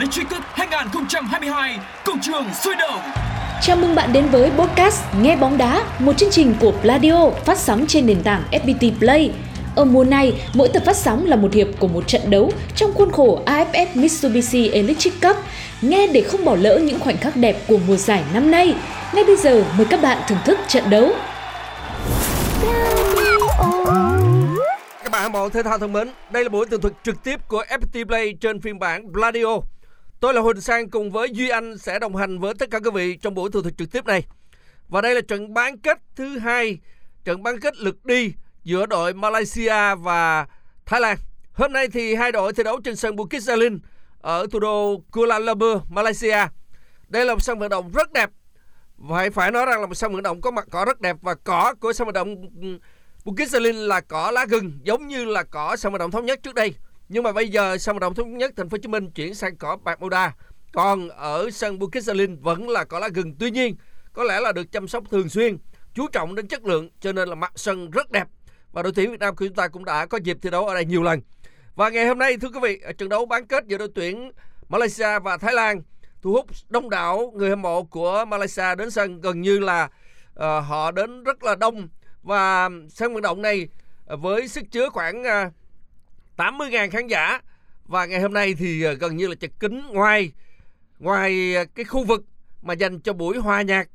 Electric Cup 2022 Công trường sôi động Chào mừng bạn đến với podcast Nghe bóng đá, một chương trình của Pladio phát sóng trên nền tảng FPT Play. Ở mùa này, mỗi tập phát sóng là một hiệp của một trận đấu trong khuôn khổ AFF Mitsubishi Electric Cup. Nghe để không bỏ lỡ những khoảnh khắc đẹp của mùa giải năm nay. Ngay bây giờ, mời các bạn thưởng thức trận đấu. Các bạn hâm mộ thể thao thân mến, đây là buổi tường thuật trực tiếp của FPT Play trên phiên bản Bladio. Tôi là Huỳnh Sang cùng với Duy Anh sẽ đồng hành với tất cả quý vị trong buổi tường thuật trực tiếp này. Và đây là trận bán kết thứ hai, trận bán kết lượt đi giữa đội Malaysia và Thái Lan. Hôm nay thì hai đội thi đấu trên sân Bukit Jalil ở thủ đô Kuala Lumpur, Malaysia. Đây là một sân vận động rất đẹp. Phải phải nói rằng là một sân vận động có mặt cỏ rất đẹp và cỏ của sân vận động Bukit Jalil là cỏ lá gừng giống như là cỏ sân vận động thống nhất trước đây. Nhưng mà bây giờ sân vận động thống nhất thành phố Hồ Chí Minh chuyển sang cỏ bạc màu. Còn ở sân Bukit Jalil vẫn là cỏ lá gừng. Tuy nhiên, có lẽ là được chăm sóc thường xuyên, chú trọng đến chất lượng cho nên là mặt sân rất đẹp. Và đội tuyển Việt Nam của chúng ta cũng đã có dịp thi đấu ở đây nhiều lần. Và ngày hôm nay thưa quý vị, ở trận đấu bán kết giữa đội tuyển Malaysia và Thái Lan thu hút đông đảo người hâm mộ của Malaysia đến sân gần như là uh, họ đến rất là đông và sân vận động này với sức chứa khoảng uh, 80.000 khán giả. Và ngày hôm nay thì ờ, gần như là chật kín ngoài ngoài ờ, cái khu vực mà dành cho buổi hòa nhạc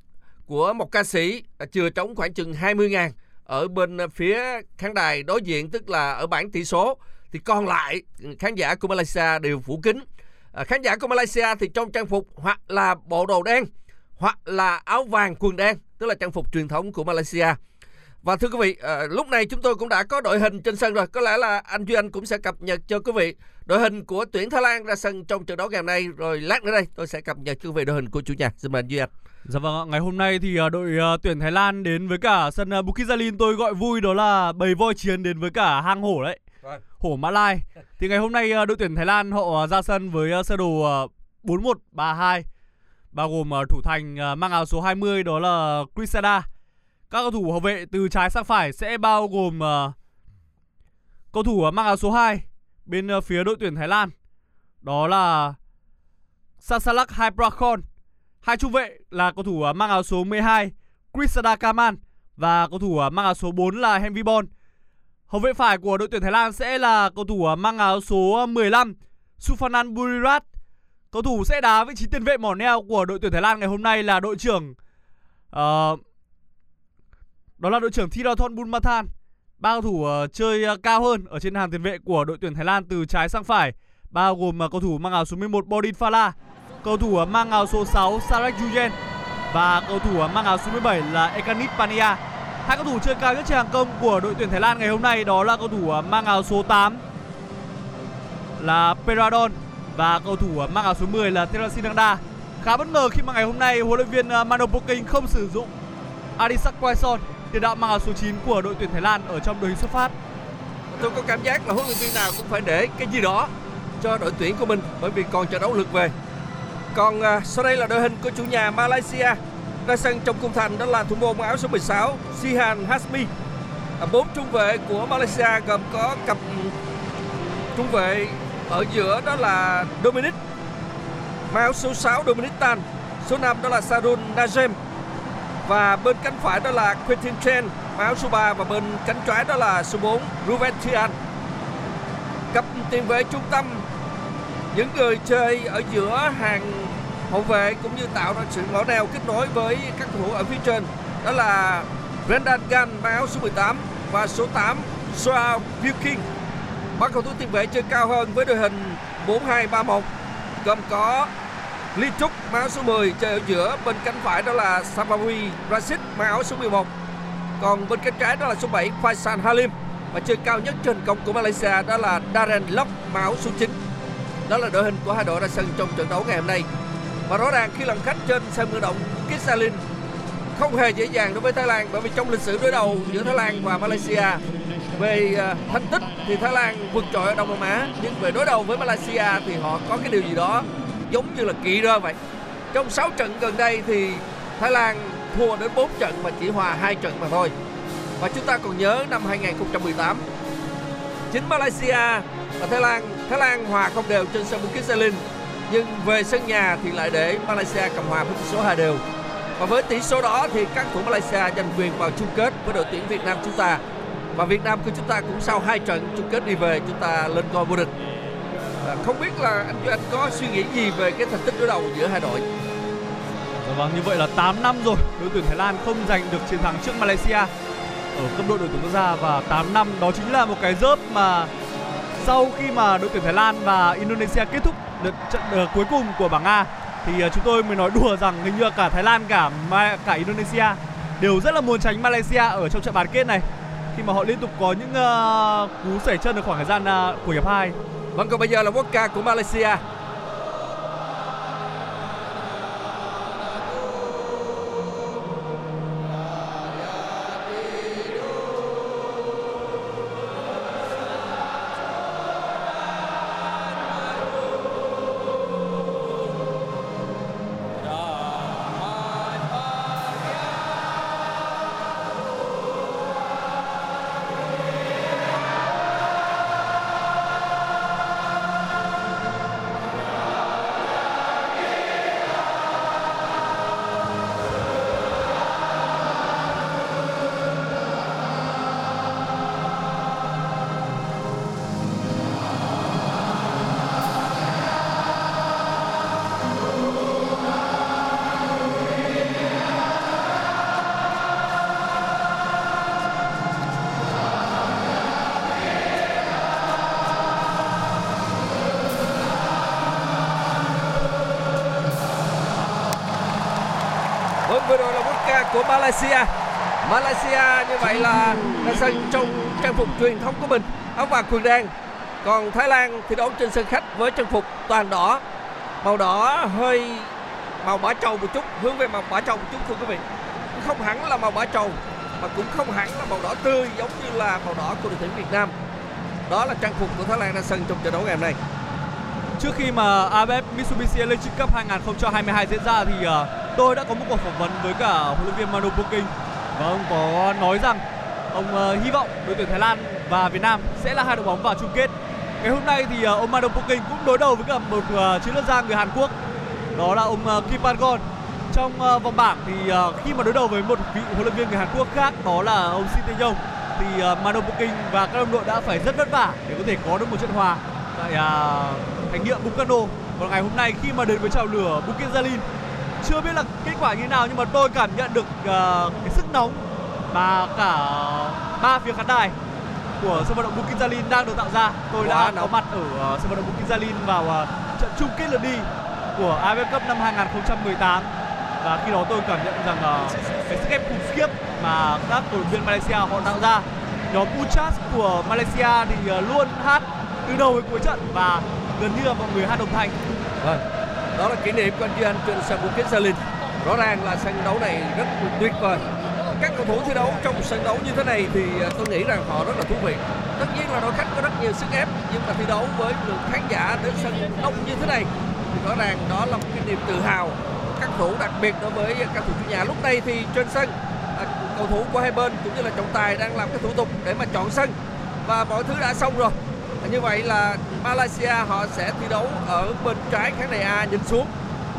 của một ca sĩ ờ, chưa chừa trống khoảng chừng 20.000 ở bên phía khán đài đối diện tức là ở bảng tỷ số. Thì còn lại ừ, khán giả của Malaysia đều phủ kín À, khán giả của Malaysia thì trong trang phục hoặc là bộ đồ đen hoặc là áo vàng quần đen tức là trang phục truyền thống của Malaysia và thưa quý vị à, lúc này chúng tôi cũng đã có đội hình trên sân rồi có lẽ là anh Duy Anh cũng sẽ cập nhật cho quý vị đội hình của tuyển Thái Lan ra sân trong trận đấu ngày hôm nay rồi lát nữa đây tôi sẽ cập nhật cho quý vị đội hình của chủ nhà xin mời anh Duy Anh Dạ vâng ạ, ngày hôm nay thì à, đội à, tuyển Thái Lan đến với cả sân Bukit Jalil tôi gọi vui đó là bầy voi chiến đến với cả hang hổ đấy. Vâng. Hổ Mã Lai. Thì ngày hôm nay đội tuyển Thái Lan họ ra sân với sơ đồ à, 4132 bao gồm thủ thành mang áo số 20 đó là Grisada. Các cầu thủ hậu vệ từ trái sang phải sẽ bao gồm uh, cầu thủ mang áo số 2 bên uh, phía đội tuyển Thái Lan. Đó là Sasalak Hyprakon. Hai trung vệ là cầu thủ uh, mang áo số 12 Krisada Kaman và cầu thủ uh, mang áo số 4 là Henry Bon. Hậu vệ phải của đội tuyển Thái Lan sẽ là cầu thủ uh, mang áo số ờ, 15 Sufanan Burirat. Cầu thủ sẽ đá vị trí tiền vệ mỏ neo của đội tuyển Thái Lan ngày hôm nay là đội trưởng uh, đó là đội trưởng Thirathon Bunmathan. Ba cầu thủ uh, chơi uh, cao hơn ở trên hàng tiền vệ của đội tuyển Thái Lan từ trái sang phải, bao gồm uh, cầu thủ mang áo số 11 Bodin Fala, cầu thủ uh, mang áo số 6 Sarek Yuyen và cầu thủ uh, mang áo số 17 là Ekanit Pania. Hai cầu thủ chơi cao nhất trên hàng công của đội tuyển Thái Lan ngày hôm nay đó là cầu thủ uh, mang áo số 8 là Peradon và cầu thủ mang áo số 10 là Terasinanda. Khá bất ngờ khi mà ngày hôm nay huấn luyện viên ờ, Mano Poking không sử dụng Adisak Quaison, tiền đạo mang áo số 9 của đội tuyển Thái Lan ở trong đội hình xuất phát. tôi có cảm giác là huấn luyện viên nào cũng phải để cái gì đó cho đội tuyển của mình, bởi vì còn trận đấu lượt về. Còn à, sau đây là đội hình của chủ nhà Malaysia, ra sân trong cung thành đó là thủ môn áo số 16 Sihan Hasmi. À, bốn trung vệ của Malaysia gồm có cặp ừ, trung vệ ở giữa đó là Dominic, mang áo số 6 Dominic Tan, số 5 đó là Sarun Najem và bên cánh phải đó là Quentin Chen mang áo số 3 và bên cánh trái đó là số 4 Ruben Tian cặp tiền vệ trung tâm, những người chơi ở giữa hàng hậu vệ cũng như tạo ra sự ngõ neo kết nối với các thủ ở phía trên. Đó là Brendan Gunn mang áo số 18 và số 8 Joao Wilkin ba cầu thủ tiền vệ chơi cao hơn với đội hình 4-2-3-1 gồm có Lee Trúc mang áo số 10 chơi ở giữa, bên cánh phải đó là Sabawi Rashid mang áo số 11 còn bên cánh trái đó là số 7 Faisal Halim. Và chơi cao nhất trên công của Malaysia đó là Darren Lock mang áo số 9 đó là đội hình của hai đội ra sân trong trận đấu ngày hôm nay. Và rõ ràng khi làm khách trên sân vận động Kisalin không hề dễ dàng đối với Thái Lan, bởi vì trong lịch sử đối đầu giữa Thái Lan và Malaysia, về ờ, thành tích thì Thái Lan vượt trội ở Đông Nam Á, nhưng về đối đầu với Malaysia thì họ có cái điều gì đó giống như là kỳ rơ vậy. Trong 6 trận gần đây thì Thái Lan thua đến 4 trận và chỉ hòa hai trận mà thôi. Và chúng ta còn nhớ năm 2018 chính Malaysia và Thái Lan Thái Lan hòa không đều trên sân Bukit Jalil nhưng về sân nhà thì lại để Malaysia cầm hòa với tỷ số 2 đều. Và với tỷ số đó thì các thủ Malaysia giành quyền vào chung kết với đội tuyển Việt Nam chúng ta. Và Việt Nam của chúng ta cũng sau hai trận chung kết đi về, chúng ta lên ngôi vô địch à, không biết là anh Duy Anh có suy nghĩ gì về cái thành tích đối đầu giữa hai đội? Dạ vâng, như vậy là 8 năm rồi đội tuyển Thái Lan không giành được chiến thắng trước Malaysia ở cấp độ đội tuyển quốc gia và 8 năm. Đó chính là một cái rớp mà sau khi mà đội tuyển Thái Lan và Indonesia kết thúc được trận uh, cuối cùng của bảng A thì uh, chúng tôi mới nói đùa rằng hình như cả Thái Lan cả Ma- cả Indonesia đều rất là muốn tránh Malaysia ở trong trận bán kết này. Khi mà họ liên tục có những uh, cú sẩy chân ở khoảng thời gian uh, của hiệp 2 Vâng còn bây giờ là quốc ca của Malaysia. Malaysia. Malaysia như vậy là ra sân trong trang phục truyền thống của mình. Áo vàng quần đen. Còn Thái Lan thi đấu trên sân khách với trang phục toàn đỏ. Màu đỏ hơi màu bã trầu một chút, hướng về màu bã trầu một chút, thưa quý vị. Không hẳn là màu bã trầu, mà cũng không hẳn là màu đỏ tươi giống như là màu đỏ của đội tuyển Việt Nam. Đó là trang phục của Thái Lan ra sân trong trận đấu ngày hôm nay. Trước khi mà AFF Mitsubishi Electric Cup 2022 diễn ra thì ờ, tôi đã có một cuộc phỏng vấn với cả huấn luyện viên Manu Poking và ông có nói rằng ông uh, hy vọng đội tuyển Thái Lan và Việt Nam sẽ là hai đội bóng vào chung kết. Ngày hôm nay thì uh, ông Manu Poking cũng đối đầu với cả một uh, chiến lược gia người Hàn Quốc đó là ông uh, Kim Pan Gon. Trong uh, vòng bảng thì uh, khi mà đối đầu với một vị huấn luyện viên người Hàn Quốc khác đó là ông Shin Tae Yong thì uh, Manu Poking và các đồng đội đã phải rất vất vả để có thể có được một trận hòa tại uh, thánh địa Bukano. Còn ngày hôm nay khi mà đến với chào lửa Bukit Jalil chưa biết là kết quả như thế nào nhưng mà tôi cảm nhận được uh, cái sức nóng mà cả ba phía khán đài của sân vận động Bukit Jalil đang được tạo ra. Tôi đã Quá có nóng. mặt ở uh, sân vận động Bukit Jalil vào uh, trận chung kết lượt đi của AFF Cup năm 2018 và khi đó tôi cảm nhận rằng uh, cái sức ép khủng khiếp mà các cổ động viên Malaysia họ tạo ra nhóm Uchas của Malaysia thì uh, luôn hát từ đầu đến cuối trận và gần như là mọi người hát đồng thanh Vâng, đó là kỷ niệm của anh Duy Anh trên sân Bukit Jalil. Rõ ràng là sân đấu này rất tuyệt vời. Các cầu thủ thi đấu trong sân đấu như thế này thì à, tôi nghĩ rằng họ rất là thú vị. Tất nhiên là đội khách có rất nhiều sức ép, nhưng mà thi đấu với lượng khán giả đến sân đông như thế này thì rõ ràng đó là một cái niềm tự hào các thủ đặc biệt đối với các thủ chủ nhà. Lúc này thì trên sân à, cầu thủ của hai bên cũng như là trọng tài đang làm cái thủ tục để mà chọn sân và mọi thứ đã xong rồi. Như vậy là Malaysia họ sẽ thi đấu ở bên trái khán đài A nhìn xuống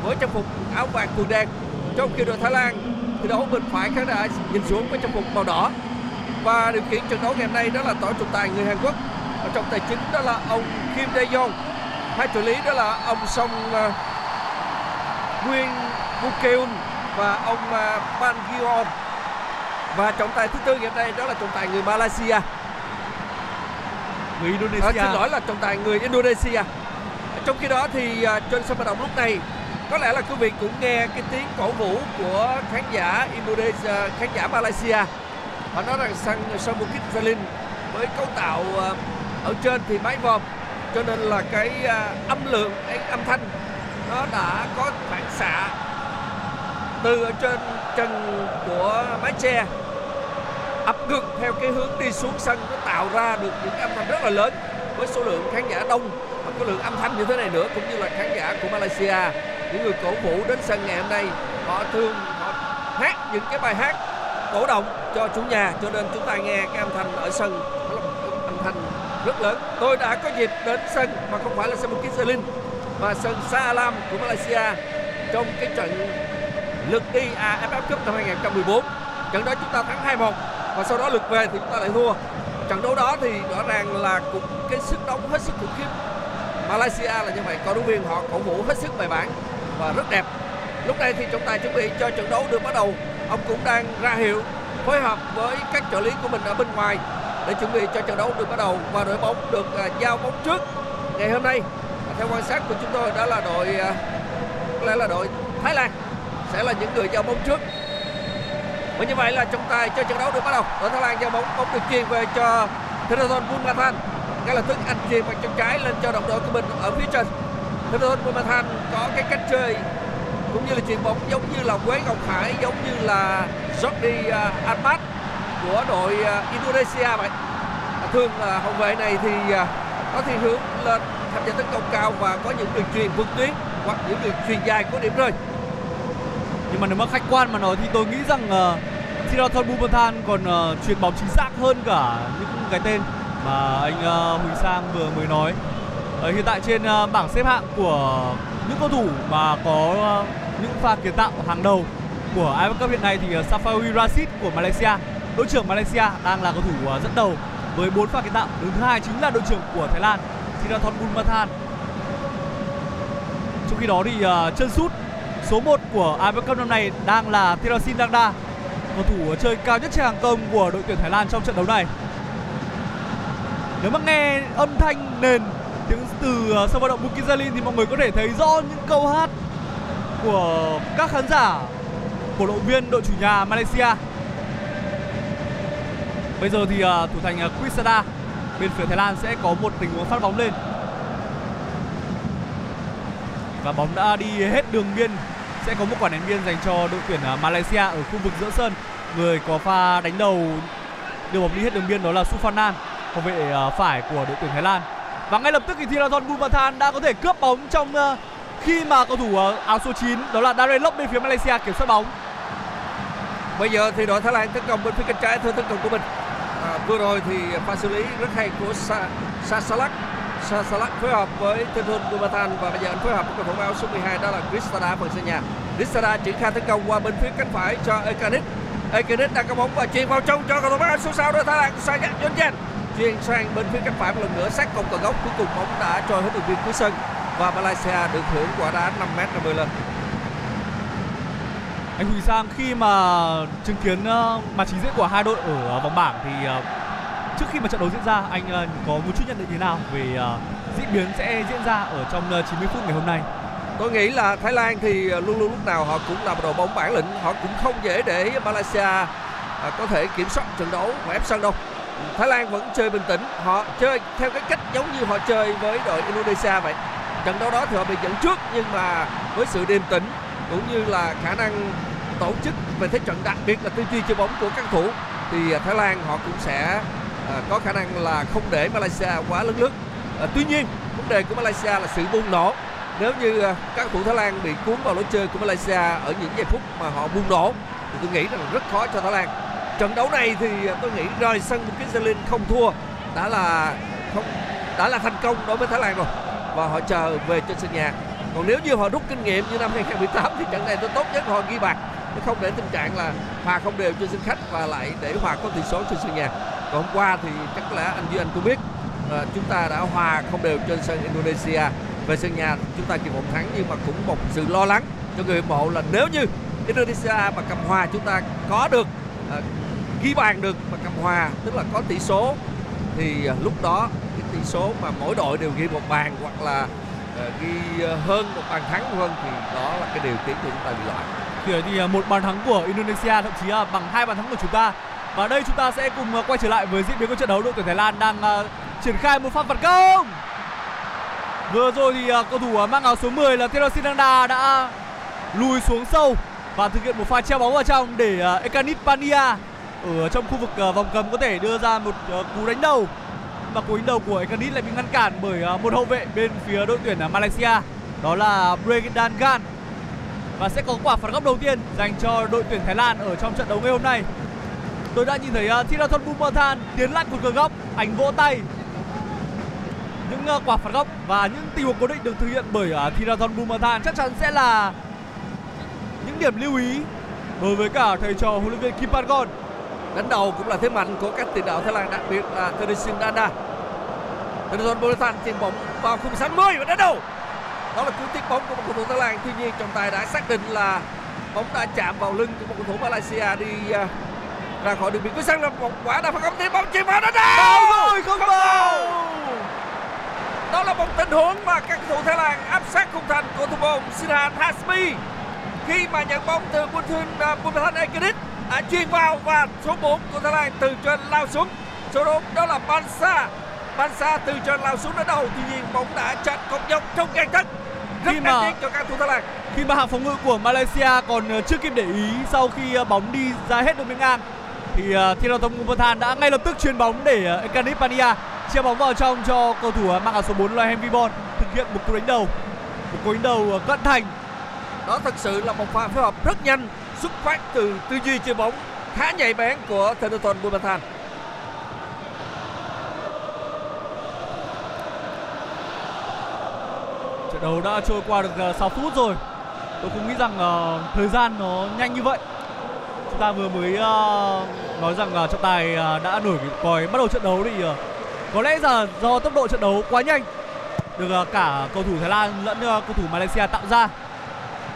với trang phục áo vàng quần đen. Trong khi đội Thái Lan thi đấu bên phải khán đài A nhìn xuống với trang phục màu đỏ. Và điều khiển trận đấu ngày hôm nay đó là tổ trọng tài người Hàn Quốc. Và trọng tài chính đó là ông Kim Dae Jong Hai trợ lý đó là ông Song ờ, uh, Huyên Bukeun và ông uh, Ban Gion và trọng tài thứ tư ngày hôm nay đó là trọng tài người Malaysia người à, xin lỗi là trọng tài người Indonesia. Trong khi đó thì à, trên sân vận động lúc này có lẽ là quý vị cũng nghe cái tiếng cổ vũ của khán giả Indonesia khán giả Malaysia. Họ nói rằng sân sân Bukit Jalil với cấu tạo à, ở trên thì mái vòm cho nên là cái à, âm lượng cái âm thanh nó đã có phản xạ từ ở trên chân của mái che ập ngược theo cái hướng đi xuống sân, nó tạo ra được những âm thanh rất là lớn với số lượng khán giả đông và cái lượng âm thanh như thế này nữa, cũng như là khán giả của Malaysia. Những người cổ vũ đến sân ngày hôm nay, họ thường họ hát những cái bài hát cổ động cho chủ nhà, cho nên chúng ta nghe cái âm thanh ở sân, đó là một âm thanh rất lớn. Tôi đã có dịp đến sân mà không phải là sân Bukit Jalil, mà sân Sa Alam của Malaysia trong cái trận lượt đi AFF Cup năm 2014 trận đó chúng ta thắng 2-1 và sau đó lượt về thì chúng ta lại thua. Trận đấu đó thì rõ ràng là cũng cái sức nóng, hết sức khủng khiếp. Malaysia là như vậy cổ động viên họ cổ vũ hết sức bài bản và rất đẹp. Lúc này thì trọng tài chuẩn bị cho trận đấu được bắt đầu. Ông cũng đang ra hiệu phối hợp với các trợ lý của mình ở bên ngoài để chuẩn bị cho trận đấu được bắt đầu và đội bóng được à, giao bóng trước ngày hôm nay. Theo quan sát của chúng tôi, đó là đội à, có lẽ là đội Thái Lan sẽ là những người giao bóng trước và như vậy là trọng tài cho trận đấu được bắt đầu. Đội Thái Lan giao bóng bóng được truyền về cho Theraton Bunmathan ngay lập tức anh chuyền bằng chân trái lên cho đồng đội của mình ở phía trên. Theraton Bunmathan có cái cách chơi cũng như là chuyền bóng giống như là Quế Ngọc Hải giống như là Jordi uh, của đội uh, Indonesia vậy. À, thường là hậu vệ này thì uh, có thiên hướng lên tham gia tấn công cao và có những đường truyền vượt tuyến hoặc những đường truyền dài có điểm rơi nhưng mà nếu mà khách quan mà nói thì tôi nghĩ rằng ờ, uh, Thirathon Bumathan còn uh, truyền bóng chính xác hơn cả những cái tên mà anh uh, Huỳnh Sang vừa mới nói. Uh, hiện tại trên uh, bảng xếp hạng của những cầu thủ mà có uh, những pha kiến tạo hàng đầu của AFF Cup hiện nay thì uh, Safawi Rashid của Malaysia đội trưởng Malaysia đang là cầu thủ uh, dẫn đầu với 4 pha kiến tạo. Đứng thứ hai chính là đội trưởng của Thái Lan Thirathon Bumathan. Trong khi đó thì uh, chân sút số 1 của AFF Cup năm nay đang là Thirasin Dangda cầu thủ chơi cao nhất trên hàng công của đội tuyển Thái Lan trong trận đấu này. Nếu mà nghe âm thanh nền tiếng từ ờ, sân vận động Bukit Jalil thì mọi người có thể thấy rõ những câu hát của các khán giả cổ động viên đội chủ nhà Malaysia. Bây giờ thì ờ, thủ thành ờ, Quisada bên phía Thái Lan sẽ có một tình huống phát bóng lên. Và bóng đã đi hết đường biên sẽ có một quả ném biên dành cho đội tuyển à, Malaysia ở khu vực giữa sân người có pha đánh đầu đưa bóng đi hết đường biên đó là Sufanan hậu vệ à, phải của đội tuyển Thái Lan và ngay lập tức thì Thirathon Bumathan đã có thể cướp bóng trong à, khi mà cầu thủ áo số 9 đó là Darren Lock bên phía Malaysia kiểm soát bóng Bây giờ thì đội Thái Lan tấn công bên phía cánh trái thưa tấn công của mình. À, vừa rồi thì pha xử lý rất hay của Sa, Sa Salak. Salak phối hợp với Tenthon Gumathan và bây giờ anh phối hợp với cầu thủ áo số 12 đó là Gristada phần sân nhà. Gristada triển khai tấn công qua bên phía cánh phải cho Ekanis. Ekanis đang có bóng và chuyền vào trong cho cầu thủ áo số 6 đó Thái Lan sang nhận Jonjan. Chuyền sang bên phía cánh phải một lần nữa sát công cờ góc cuối cùng bóng đã trôi hết đường biên cuối sân và Malaysia được hưởng quả đá 5m50 lần anh Huy Sang khi mà chứng kiến uh, màn trình diễn của hai đội ở uh, vòng bảng thì uh, trước khi mà trận đấu diễn ra anh uh, có một chút nhận định thế nào về uh, diễn biến sẽ diễn ra ở trong ờ, uh, 90 phút ngày hôm nay Tôi nghĩ là Thái Lan thì luôn luôn lúc nào họ cũng là một đội bóng bản lĩnh, họ cũng không dễ để Malaysia có thể kiểm soát trận đấu và ép sân đâu. Thái Lan vẫn chơi bình tĩnh, họ chơi theo cái cách giống như họ chơi với đội Indonesia vậy. Trận đấu đó thì họ bị dẫn trước nhưng mà với sự điềm tĩnh cũng như là khả năng tổ chức về thế trận đặc biệt là tư duy chơi bóng của các thủ thì Thái Lan họ cũng sẽ à, có khả năng là không để Malaysia quá lớn lướt. À, tuy nhiên vấn đề của Malaysia là sự bùng nổ nếu như à, các thủ Thái Lan bị cuốn vào lối chơi của Malaysia ở những giây phút mà họ bùng nổ thì tôi nghĩ rằng rất khó cho Thái Lan. Trận đấu này thì tôi nghĩ rời sân Bukit Jalil không thua đã là không đã là thành công đối với Thái Lan rồi và họ chờ về trên sân nhà. Còn nếu như họ rút kinh nghiệm như năm 2018 thì trận này tôi tốt nhất họ ghi bạc để không để tình trạng là hòa không đều trên sân khách và lại để hòa có tỷ số trên sân nhà. Còn hôm qua thì chắc là lẽ anh Duy Anh cũng biết à, chúng ta đã hòa không đều trên sân Indonesia về sân nhà chúng ta chỉ một thắng nhưng mà cũng một sự lo lắng cho người hâm mộ là nếu như Indonesia mà cầm hòa chúng ta có được à, ghi bàn được mà cầm hòa tức là có tỷ số thì à, lúc đó cái tỷ số mà mỗi đội đều ghi một bàn hoặc là à, ghi hơn một bàn thắng hơn thì đó là cái điều khiến chúng ta bị loại Thì một bàn thắng của Indonesia thậm chí là bằng hai bàn thắng của chúng ta. Và đây chúng ta sẽ cùng à, quay trở lại với diễn biến của trận đấu đội tuyển Thái Lan đang à, triển khai một pha phản công. Vừa rồi thì à, cầu thủ mang áo số 10 là Theodore Sinanda đã lùi xuống sâu và thực hiện một pha treo bóng vào trong để uh, Ekanit Pania ở trong khu vực vòng cấm có thể đưa ra một cú đánh đầu. Mà cú đánh đầu của Ekanit lại bị ngăn cản bởi một hậu vệ bên phía đội tuyển Malaysia. Đó là Brendan Gan và sẽ có quả phạt góc đầu tiên dành cho đội tuyển Thái Lan ở trong trận đấu ngày hôm nay. Tôi đã nhìn thấy à, uh, Thirathon Bumathan tiến lại một cờ góc, ảnh vỗ tay. Những uh, quả phạt góc và những tình huống cố định được thực hiện bởi à, uh, Thirathon Bumathan chắc chắn sẽ là những điểm lưu ý đối với cả thầy trò huấn luyện viên Kim Pangon đánh đầu cũng là thế mạnh của các tiền đạo Thái Lan đặc biệt là Thedisin Danda Thedisin Bumathan chuyền bóng vào khung 60 và đánh đầu. Đó là cú tiếp bóng của một cầu thủ Thái Lan. Tuy nhiên trọng tài đã xác định là bóng đã chạm vào lưng của một cầu thủ Malaysia đi uh, ra khỏi đường biên cuối sân là một quả đá phạt góc tiếp bóng chuyền vào đầu Bao rồi không vào. đó là một tình huống mà các cầu thủ Thái Lan áp sát khung thành của thủ môn Sinhan Hasmi. Khi mà nhận bóng từ Buntun Bunthan Ekedit đã chuyền vào và số 4 của Thái Lan từ trên lao xuống. Số 4 đó là Bansa Bansa từ trên lao xuống đến đầu tuy nhiên bóng đã chặn cột dọc trong gang tấc. Rất Khi mà- cho các thủ Thái Lan. Khi mà hàng phòng ngự của Malaysia còn ờ, chưa kịp để ý sau khi ờ, bóng đi ra hết đường biên ngang thì uh, Thirathon Bumathan đã ngay lập tức chuyền bóng để uh, Ekanit Pania chia bóng vào trong cho cầu thủ ờ, mang áo số 4 là Henry Bon thực hiện một cú đánh đầu. Một cú đánh đầu ờ, cận thành. Đó thật sự là một pha phối hợp rất nhanh xuất phát từ tư duy chơi bóng khá nhạy bén của Thanaton Bumathan trận đấu đã trôi qua được ờ, 6 phút rồi. Tôi không nghĩ rằng ờ, thời gian nó nhanh như vậy chúng ta vừa mới uh, nói rằng uh, trọng tài uh, đã nổi còi bắt đầu trận đấu thì uh, ờ. có lẽ là do tốc độ trận đấu quá nhanh được uh, cả cầu thủ Thái Lan lẫn uh, cầu thủ Malaysia tạo ra.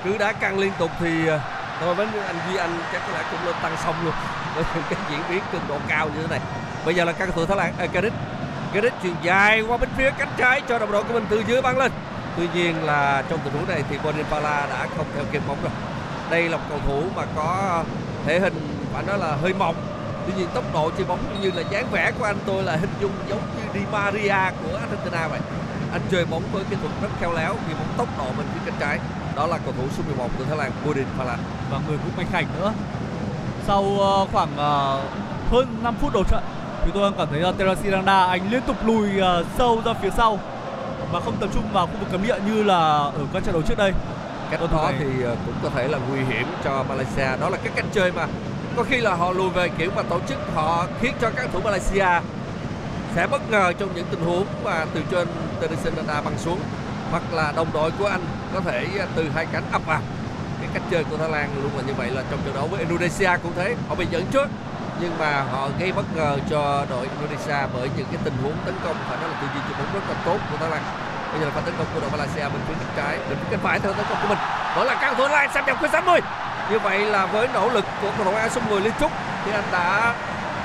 Cứ đá căng liên tục thì ờ, tôi với anh Duy Anh chắc có lẽ cũng lên tăng xong luôn. Với những cái diễn biến cường độ cao như thế này. Bây giờ là các cầu thủ Thái Lan à, Gareth. Gareth chuyền dài qua bên phía cánh trái cho đồng đội của mình từ dưới bắn lên. Tuy nhiên là trong tình huống này thì Bonin Pala đã không theo kịp bóng rồi. Đây là một cầu thủ mà có thể hình phải nói là hơi mỏng. Tuy nhiên tốc độ chơi bóng cũng như là dáng vẻ của anh tôi là hình dung giống như Di Maria của Argentina vậy. Anh chơi bóng với kỹ thuật rất khéo léo vì bóng tốc độ bên phía cánh trái. Đó là cầu thủ số 11 của Thái Lan Bodin Phala và người cũng mạnh khảnh nữa. Sau ờ, khoảng ờ, hơn 5 phút đầu trận thì tôi cảm thấy là Terasiranda anh liên tục lùi ờ, sâu ra phía sau. Và không tập trung vào khu vực cấm địa như là ở các trận đấu trước đây cách đó này- thì ờ, cũng có thể là nguy hiểm cho Malaysia. Đó là cái cách chơi mà có khi là họ lùi về kiểu mà tổ chức họ khiến cho các thủ Malaysia sẽ bất ngờ trong những tình huống mà từ trên Terasiranda băng xuống hoặc là đồng đội của anh có thể ờ, từ hai cánh ập vào. Cái cách chơi của Thái Lan luôn là như vậy là trong trận đấu với Indonesia cũng thế. Họ bị dẫn trước nhưng mà họ gây bất ngờ cho đội Indonesia bởi những cái tình huống tấn công phải nói là tư duy chơi bóng rất là tốt của Thái Lan bây giờ là pha tấn công của đội Malaysia, bên phía cánh trái, bên phía cánh phải, theo tấn công của mình. Đó là các thủ lai xem xâm nhập 60 như vậy là với nỗ lực của cầu thủ áo số 10 Liên Trúc, thì anh đã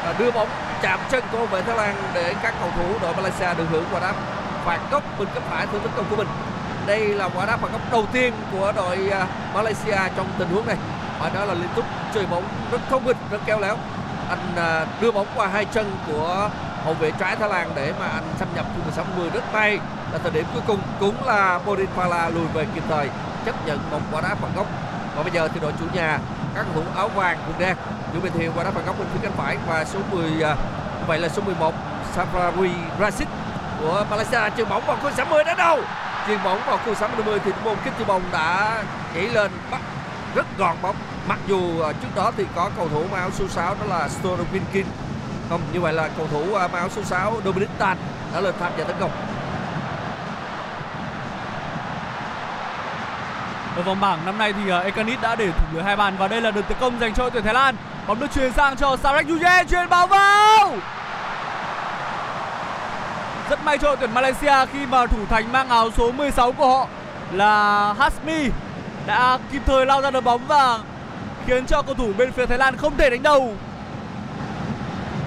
à, đưa bóng chạm chân của hậu vệ Thái Lan để các cầu thủ đội Malaysia được hưởng quả đá phạt góc bên cánh phải theo tấn công của mình. Đây là quả đá phạt góc đầu tiên của đội à, Malaysia trong tình huống này. Và đó là Liên tục chơi bóng rất thông minh, rất khéo léo. Anh à, đưa bóng qua hai chân của hậu vệ trái Thái Lan để mà anh xâm nhập khu 16 10 rất may. Ở thời điểm cuối cùng cũng là Borin Pala lùi về kịp thời, chấp nhận một quả đá phạt góc. Và bây giờ thì đội chủ nhà, các cầu thủ áo vàng cùng đen, chuẩn bị thiền quả đá phạt góc bên phía cánh phải và số 10 à, vậy là số 11 Safari Rashid của Malaysia. Chuyền bóng vào khu 60 đến đâu? Chuyền bóng vào khu 60 thì môn Kích chuyền bóng đã nhảy lên bắt rất gọn bóng. Mặc dù à, trước đó thì có cầu thủ mang áo số 6 đó là Stone không, như vậy là cầu thủ à, mang áo số 6 Dominic Tan đã lên tham gia tấn công. Ở vòng bảng năm nay thì ờ, uh, Ekanit đã để thủng lưới hai bàn và đây là đợt tấn công dành cho đội tuyển Thái Lan bóng được truyền sang cho Sarek Yuje chuyền bóng vào rất may cho đội tuyển Malaysia khi mà thủ thành mang áo số 16 của họ là Hasmi đã kịp thời lao ra đỡ bóng và khiến cho cầu thủ bên phía Thái Lan không thể đánh đầu.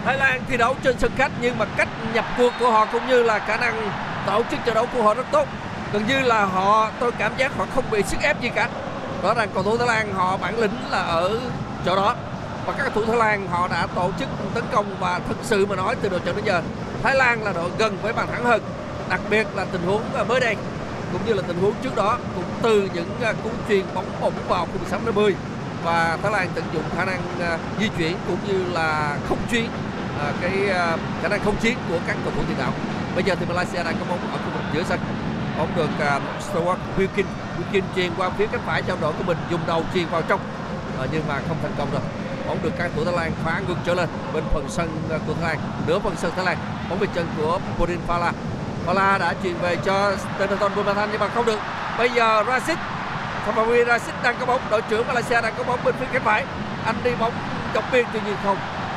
Thái Lan thi đấu trên sân khách nhưng mà cách nhập cuộc của họ cũng như là khả năng tổ chức trận đấu của họ rất tốt. Gần như là họ, tôi cảm giác họ không bị sức ép gì cả. Rõ ràng cầu thủ Thái Lan họ bản lĩnh là ở chỗ đó. Và các cầu thủ Thái Lan họ đã tổ chức tấn công và thực sự mà nói từ đầu trận đến giờ, Thái Lan là đội gần với bàn thắng hơn. Đặc biệt là tình huống à, mới đây, cũng như là tình huống trước đó, cũng từ những à, cú truyền bóng bổng vào khu 16 50 và Thái Lan tận dụng khả năng à, di chuyển cũng như là không chuyến cái khả năng không chiến của các cầu thủ tiền đạo. Bây giờ thì Malaysia đang có bóng ở khu vực giữa sân bóng được uh, Stuart Wilkin Wilkin truyền qua phía cánh phải cho đội của mình dùng đầu truyền vào trong. À, nhưng mà không thành công rồi bóng được các thủ Thái Lan phá ngược trở lên bên phần sân à, của Thái Lan nửa phần sân Thái Lan. Bóng về chân của Bodin Phala Phala đã truyền về cho Stenton Bunmathan nhưng mà không được. Bây giờ Rashid Famawi Rashid đang có bóng. Đội trưởng Malaysia đang có bóng bên phía cánh phải. Anh đi bóng dọc biên tuy nhiên không.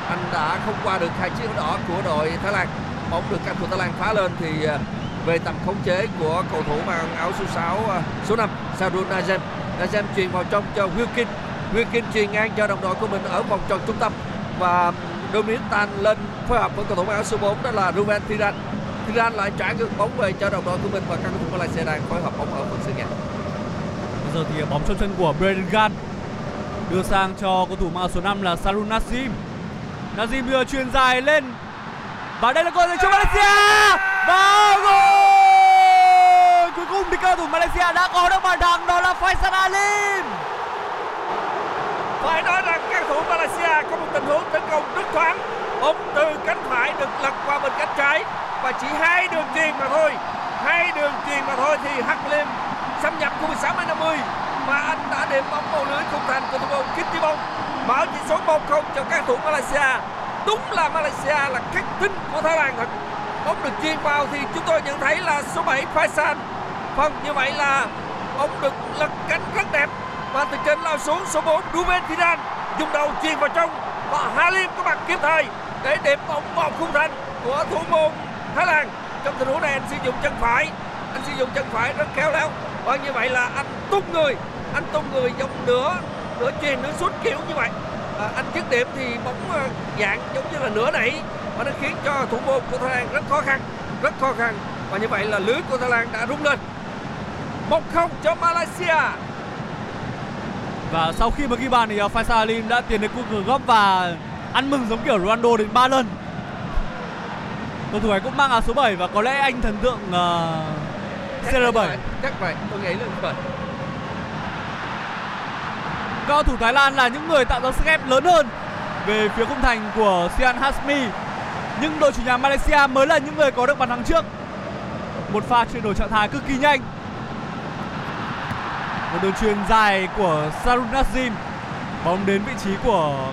Anh đã không qua được hai chiếc đỏ của đội Thái Lan. Bóng được các thủ Thái Lan phá lên thì à, về tầm khống chế của cầu thủ mang áo số 6 à, số 5 Sarun Nazem Nazem truyền vào trong cho Wilkin. Wilkin truyền ngang cho đồng đội của mình ở vòng tròn trung tâm. Và Dominic Tan lên phối hợp với cầu thủ mang áo số 4 đó là Ruben Thiran Thiran lại trả ngược bóng về cho đồng đội của mình và các cầu thủ Malaysia đang phối hợp bóng ở phần sân nhà. Bây giờ thì bóng trong chân của Braden Gan đưa sang cho cầu thủ mang áo số 5 là Sarun Nazim. Nazim vừa truyền dài lên. Và đây là cơ hội dành cho Malaysia! Vào gol! Cuối cùng thì cầu thủ Malaysia đã có được bàn thắng, đó là Faisal Alim. Phải nói rằng các thủ Malaysia có một tình huống tấn công rất thoáng. Bóng từ cánh phải được lật qua bên cánh trái và chỉ hai đường truyền mà thôi. Hai đường truyền mà thôi thì Hakim xâm nhập khu 16 50 và anh đã điểm bóng vào lưới khung thành của thủ môn Kim Chi Bông. Mở chỉ số 1-0 cho các thủ Malaysia. Đúng là Malaysia là khắc tinh của Thái Lan thật. Bóng được chuyền vào thì chúng tôi nhận thấy là số 7 Faisal phần như vậy là bóng được lật cánh rất đẹp. Và từ trên lao xuống số 4 Ruben Thiran dùng đầu chuyền vào trong và Halim có mặt kịp thời để điểm bóng vào khung thành của thủ môn Thái Lan. Trong tình huống này anh sử dụng chân phải. Anh sử dụng chân phải rất khéo léo. Và như vậy là anh tung người. Anh tung người giống nửa nửa chuyền nửa sút kiểu như vậy. À, anh dứt điểm thì bóng ờ, dạng giống như là nửa nảy và nó khiến cho thủ môn của Thái Lan rất khó khăn rất khó khăn. Và như vậy là lưới của Thái Lan đã rung lên. 1-0 cho Malaysia và sau khi mà ghi bàn thì uh, Faisal Alim đã tiến đến cú góc và ăn mừng giống kiểu Ronaldo đến 3 lần cầu thủ này cũng mang áo số 7 và có lẽ anh thần tượng uh, CR7 chắc vậy tôi nghĩ là vậy Cao thủ Thái Lan là những người tạo ra sức ép lớn hơn về phía khung thành của Sian Hasmi. Nhưng đội chủ nhà Malaysia mới là những người có được bàn thắng trước. Một pha chuyển đổi trạng thái cực kỳ nhanh. Một đường truyền dài của Sarun Nazim. Bóng đến vị trí của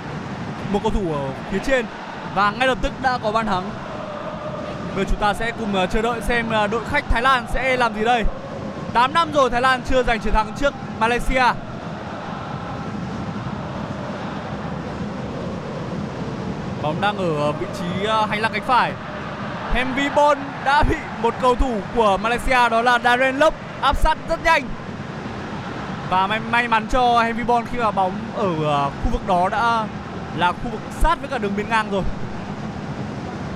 một cầu thủ ở phía trên và ngay lập tức đã có bàn thắng. Bây giờ chúng ta sẽ cùng ờ, chờ đợi xem ờ, đội khách Thái Lan sẽ làm gì đây. 8 năm rồi Thái Lan chưa giành chiến thắng trước Malaysia. Bóng đang ở vị trí ờ, hành lang cánh phải. Henry Bon đã bị một cầu thủ của Malaysia, đó là Darren Lop áp sát rất nhanh. Và may, may mắn cho Heavy Ball khi mà bóng ở ờ, khu vực đó đã là khu vực sát với cả đường biên ngang rồi.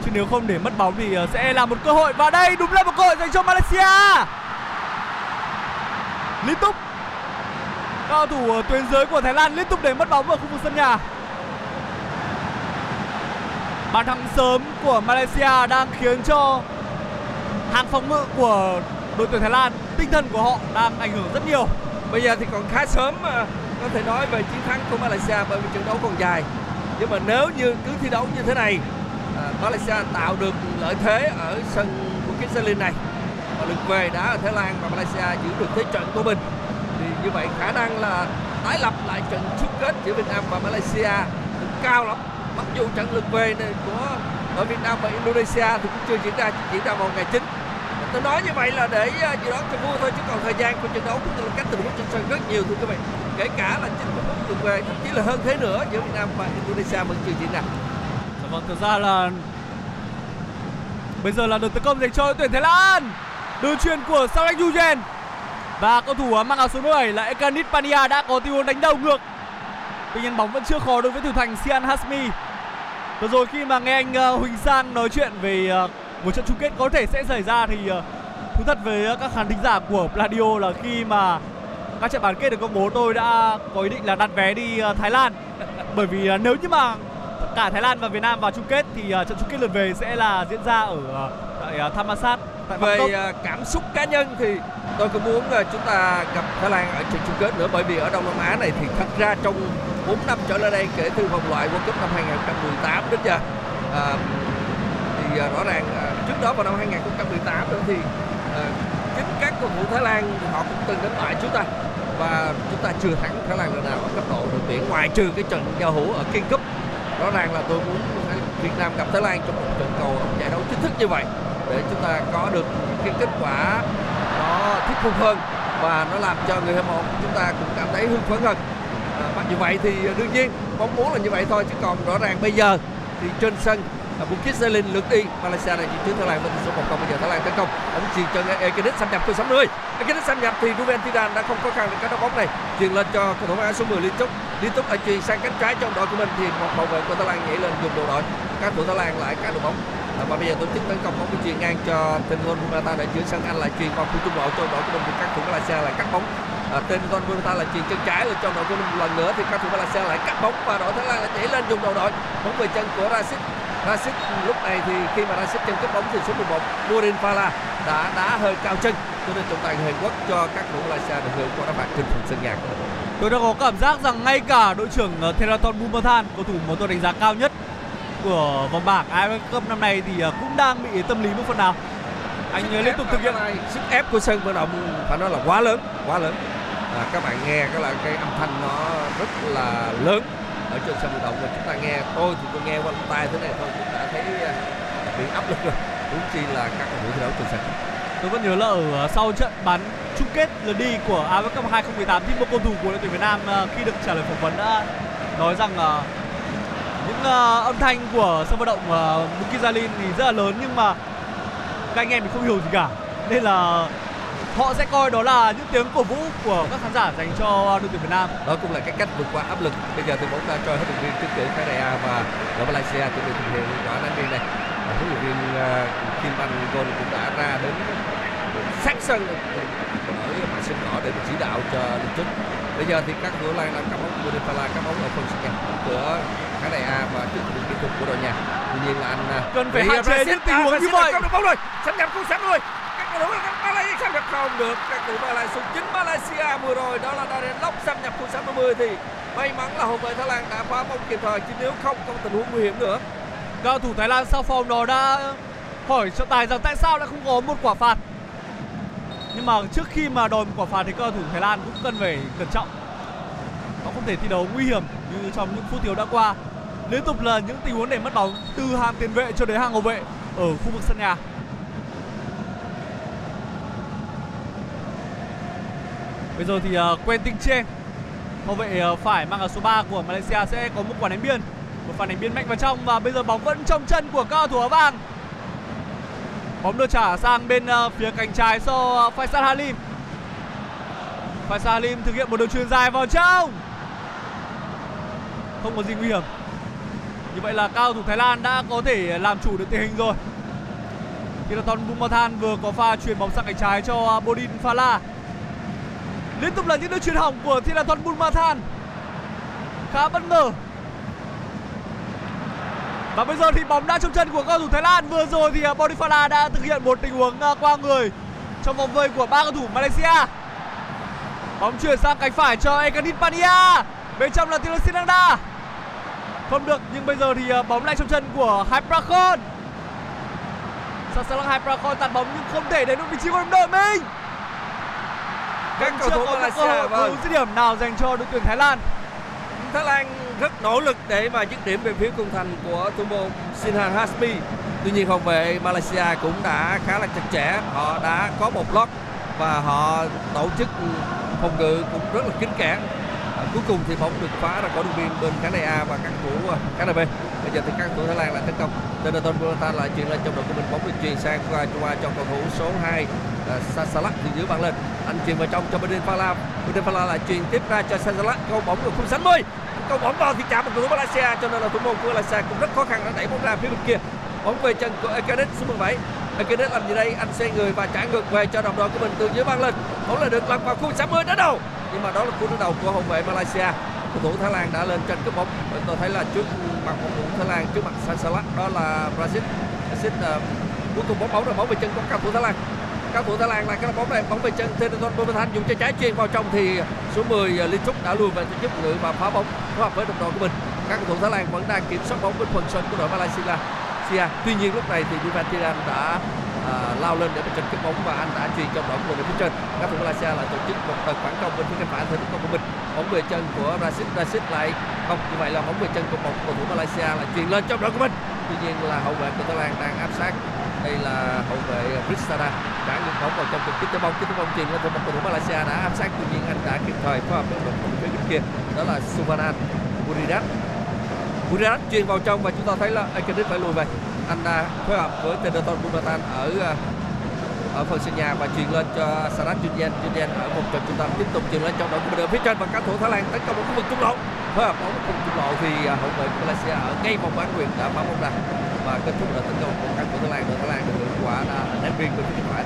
Chứ nếu không để mất bóng thì ờ, sẽ là một cơ hội và đây đúng là một cơ hội dành cho Malaysia. Liên tục cao thủ ở tuyến dưới của Thái Lan liên tục để mất bóng ở khu vực sân nhà. Bàn thắng sớm của Malaysia đang khiến cho hàng phòng ngự của đội tuyển Thái Lan tinh thần của họ đang ảnh hưởng rất nhiều bây giờ thì còn khá sớm à, có thể nói về chiến thắng của Malaysia bởi vì trận đấu còn dài. Nhưng mà nếu như cứ thi đấu như thế này à, Malaysia tạo được lợi thế ở sân của Kitselin này và lượt về đá ở Thái Lan và Malaysia giữ được thế trận của mình, thì như vậy khả năng là tái lập lại trận chung kết giữa Việt Nam và Malaysia cũng cao lắm. Mặc dù trận lượt về này của đội Việt Nam và Indonesia thì cũng chưa diễn ra chỉ diễn ra vào ngày chính tôi nói như vậy là để ờ, dự đoán cho vui thôi chứ còn thời gian của trận đấu cũng như là các tình huống trên sân rất nhiều thưa các bạn kể cả là 90 phút lượt về thậm chí là hơn thế nữa giữa Việt Nam và Indonesia vẫn chưa diễn ra Dạ vâng, thực ra là bây giờ là đợt tấn công dành cho đội tuyển Thái Lan. Đường truyền của Sarek Yujen. Và cầu thủ mang áo số 17 là Ekanit Pania đã có tình huống đánh đầu ngược. Tuy nhiên bóng vẫn chưa khó đối với thủ thành Sian Hasmi. Vừa rồi khi mà nghe anh ờ, Huỳnh Sang nói chuyện về ờ, một trận chung kết có thể sẽ xảy ra thì ờ, thú thật với ờ, các khán thính giả của Pladio là khi mà các trận bán kết được công bố tôi đã có ý định là đặt vé đi ờ, Thái Lan. Bởi vì nếu như mà cả Thái Lan và Việt Nam vào chung kết thì trận chung kết lượt về sẽ là diễn ra ở tại Thammasat tại về cảm xúc cá nhân thì tôi cũng muốn chúng ta gặp Thái Lan ở trận chung kết nữa bởi vì ở Đông Nam Á này thì thật ra trong 4 năm trở lại đây kể từ vòng loại World Cup năm 2018 đến giờ à, Ờ, rõ ràng à, trước đó vào năm 2018 nữa thì à, chính các cầu thủ Thái Lan họ cũng từng đánh bại chúng ta. Và chúng ta chưa thắng Thái Lan lần nào ở cấp độ đội tuyển ngoài trừ cái trận giao hữu ở King Cup. Rõ ràng là tôi muốn Việt Nam gặp Thái Lan trong một trận cầu giải đấu chính thức như vậy để chúng ta có được cái kết quả nó thuyết phục hơn và nó làm cho người hâm mộ chúng ta cũng cảm thấy hưng phấn hơn. À, mặc dù vậy thì đương nhiên mong muốn là như vậy thôi chứ còn rõ ràng bây giờ thì trên sân Bukit lên lượt đi. Malaysia này trước Thái Lan với tỷ số 1 bây giờ Thái Lan tấn công. Ống chuyền cho Ekenic xâm nhập cơ 60 Ekenic xâm nhập thì Ruben Tidan đã không có khăn được cái đấu bóng này. Chuyền lên cho cầu thủ mang số 10 liên tục. Liên tục là chuyền sang cánh trái trong đội của mình thì một bảo vệ của Thái Lan nhảy lên dùng đồ đội. Các thủ Thái Lan lại cắt đội bóng. À, và bây giờ tổ chức tấn công bóng bị chuyền ngang cho tên Gon Murata để chuyển sang anh lại chuyền vào khu trung lộ cho đội của mình thì các thủ Malaysia lại cắt bóng. À, tên Gon Murata là chuyền chân trái lên cho đội của mình lần nữa thì các thủ Malaysia lại cắt bóng và đội Thái Lan lại nhảy lên dùng đầu đội. Bóng về chân của Rashid. Rashid lúc này thì khi mà Rashid chân cướp bóng thì số 11 Nurin Fala đã đá hơi cao chân cho nên trọng tài người Hàn Quốc cho các thủ Malaysia được hưởng quả đá phạt trên phần sân nhà. Tôi đã có cảm giác rằng ngay cả đội trưởng ờ, Theraton Bumathan, cầu thủ mà tôi đánh giá cao nhất của vòng bảng AFF Cup năm nay thì ờ, cũng đang bị tâm lý một phần nào. Anh ờ, liên tục thực hiện này sức ép của sân vận động phải nói là quá lớn quá lớn à, các bạn nghe cái là cái âm thanh nó rất là lớn ở trên sân vận động và chúng ta nghe, tôi thì tôi nghe qua tai thế này thôi, cũng đã thấy à, bị áp lực rồi. Đúng chi là các cầu thủ thi đấu trên sân. Tôi vẫn nhớ là ở à, sau trận bán chung kết lượt đi của AFF Cup 2018 thì một cầu thủ của đội tuyển Việt Nam à, khi được trả lời phỏng vấn đã nói rằng những âm thanh của sân vận động Bukit Jalil thì rất là lớn nhưng mà các anh em thì không hiểu gì cả. Nên là họ sẽ coi đó là những tiếng cổ vũ của các khán giả dành cho đội tuyển Việt Nam. đó cũng là cái cách vượt qua áp lực. Bây giờ thì bóng đã cho hết thành viên trúng tuyển Canada và đội Malaysia chuẩn bị thực hiện quả đánh biên này. Huấn luyện viên uh, Kim Anh Gon cũng đã ra đến sát sân ở mặt sân cỏ để chỉ đạo cho liên chức bây giờ thì các thủ Lan đang cắm bóng Burin Pala cắm bóng ở phần sân nhà của Canada và trước sự kỹ thuật của đội nhà. Tuy nhiên là anh uh, Cần phải hạn chế những tình à, huống như vậy. xâm nhập khu sẵn rồi các cầu thủ Malaysia xâm nhập không được, các thủ Malaysia chính Malaysia vừa rồi, đó là Darren Lock xâm nhập khu 60 thì may mắn là hậu vệ Thái Lan đã phá bóng kịp thời, chứ nếu không trong tình huống nguy hiểm nữa cầu thủ Thái Lan sau phòng đó đã hỏi trọng tài rằng tại sao lại không có một quả phạt. Nhưng mà trước khi mà đòi một quả phạt thì cầu thủ Thái Lan cũng cần phải cẩn trọng. Họ không thể thi đấu nguy hiểm như trong những phút thiếu đã qua. Liên tục là những tình huống để mất bóng từ hàng tiền vệ cho đến hàng hậu vệ ở khu vực sân nhà. Bây giờ thì ờ, uh, Quentin Chen hậu vệ uh, phải mang áo số 3 của Malaysia sẽ có một quả đánh biên. Một pha đánh biên mạnh vào trong và bây giờ bóng vẫn trong chân của cao thủ áo vàng. Bóng được trả sang bên uh, phía cánh trái cho uh, Faisal Halim. Faisal Halim thực hiện một đường chuyền dài vào trong. Không có gì nguy hiểm. Như vậy là cao thủ Thái Lan đã có thể làm chủ được tình hình rồi. Kiraton Bumathan vừa có pha chuyền bóng sang cánh trái cho uh, Bodin Fala liên tục là những đường chuyền hỏng của Thiraton Bulmathan khá bất ngờ. Và bây giờ thì bóng đã trong chân của cầu thủ Thái Lan. Vừa rồi thì à, Bonifala đã thực hiện một tình huống à, qua người Trong vòng vây của ba cầu thủ Malaysia. Bóng chuyển sang cánh phải cho Ekanit Pania. Bên trong là Tilo Sinanda Không được, nhưng bây giờ thì à, bóng lại trong chân của Hyprakon Sasalang Hyprakon tạt bóng nhưng không thể đến được vị trí của đồng đội mình? Các cầu thủ Malaysia hội vâng. dứt điểm nào dành cho đội tuyển Thái Lan? Thái Lan rất nỗ lực để mà dứt điểm về phía khung thành của thủ môn Sinhan Hasmi. Tuy nhiên hậu vệ Malaysia cũng đã khá là chặt chẽ, họ đã có một lót và họ tổ chức phòng ngự cũng rất là kín kẽ. cuối cùng thì bóng được phá ra khỏi đường biên bên cánh này A và các thủ à, cánh này B. Bây giờ thì các thủ Thái Lan lại tấn công. Donaton Bonatan lại chuyển lên trong đội của mình. Bóng được truyền sang qua cho cầu thủ số 2 Ờ, uh, Sasalak thì giữ băng lên. Anh chuyền vào trong cho bên Phala bên Phala lại chuyền tiếp ra cho Sasalak câu bóng được khung sánh mươi câu bóng vào thì chạm vào cầu thủ Malaysia cho nên là thủ môn của Malaysia cũng rất khó khăn đã đẩy bóng ra phía bên kia. Bóng về chân của Ekadet số 17 Ekadet làm gì đây? Anh xoay người và trả ngược về cho đồng đội của mình từ dưới băng lên. Bóng là được lăn vào khung 60 đến đầu nhưng mà đó là cú đối đầu của hậu vệ Malaysia. Cầu thủ Thái Lan đã lên trên cướp bóng. Ờ, tôi thấy là trước mặt cầu thủ Thái Lan trước mặt Sansalak đó là Brazil. Brazil uh, cuối cùng bóng bóng rồi bóng về chân của cầu thủ Thái Lan các thủ Thái Lan là cái bóng này bóng về chân. Theodon Bumathan dùng chân trái chuyền vào trong thì số 10 liên à, Linh Trúc đã lùi về giúp ngự và phá bóng phối hợp với đồng đội của mình. Các cầu thủ Thái Lan vẫn đang kiểm soát bóng bên phần sân của đội Malaysia. Sia tuy nhiên lúc này thì Juvan Tiran đã à, lao lên để mà tranh cướp bóng và anh đã truyền cho đội của mình phía trên. Các thủ Malaysia lại tổ chức một đợt phản công bên phía cánh phải theo tấn công của mình. Bóng về chân của Rashid Rashid lại không. Như vậy là bóng về chân của một cầu thủ Malaysia lại truyền lên cho đội của mình. Tuy nhiên là hậu vệ của Thái Lan đang áp sát đây là hậu vệ Pristada đã lên bóng vào trong vùng kích bóng. Kích bóng truyền lên một cầu thủ Malaysia đã áp sát, tuy nhiên anh đã kịp thời phối hợp với đội cầu phía bên kia. Đó là Suvanan Buridat Buridat truyền vào trong và chúng ta thấy là Ekadit phải lùi về. Anh đã phối hợp với Tenderton Bunatan ở à, ở phần sân nhà và truyền lên cho Sarat Junyan Junyan ở một trận trung tâm tiếp tục truyền lên trong đội của mình ở phía trên và các thủ Thái Lan tấn công một khu vực trung lộ. Phối hợp bóng khu trung lộ thì à, hậu vệ Malaysia ở ngay vòng bán quyền đã phá bóng ra và kết thúc là tấn công của các của Thái Lan đội Thái Lan được quả là ném biên bên phía phải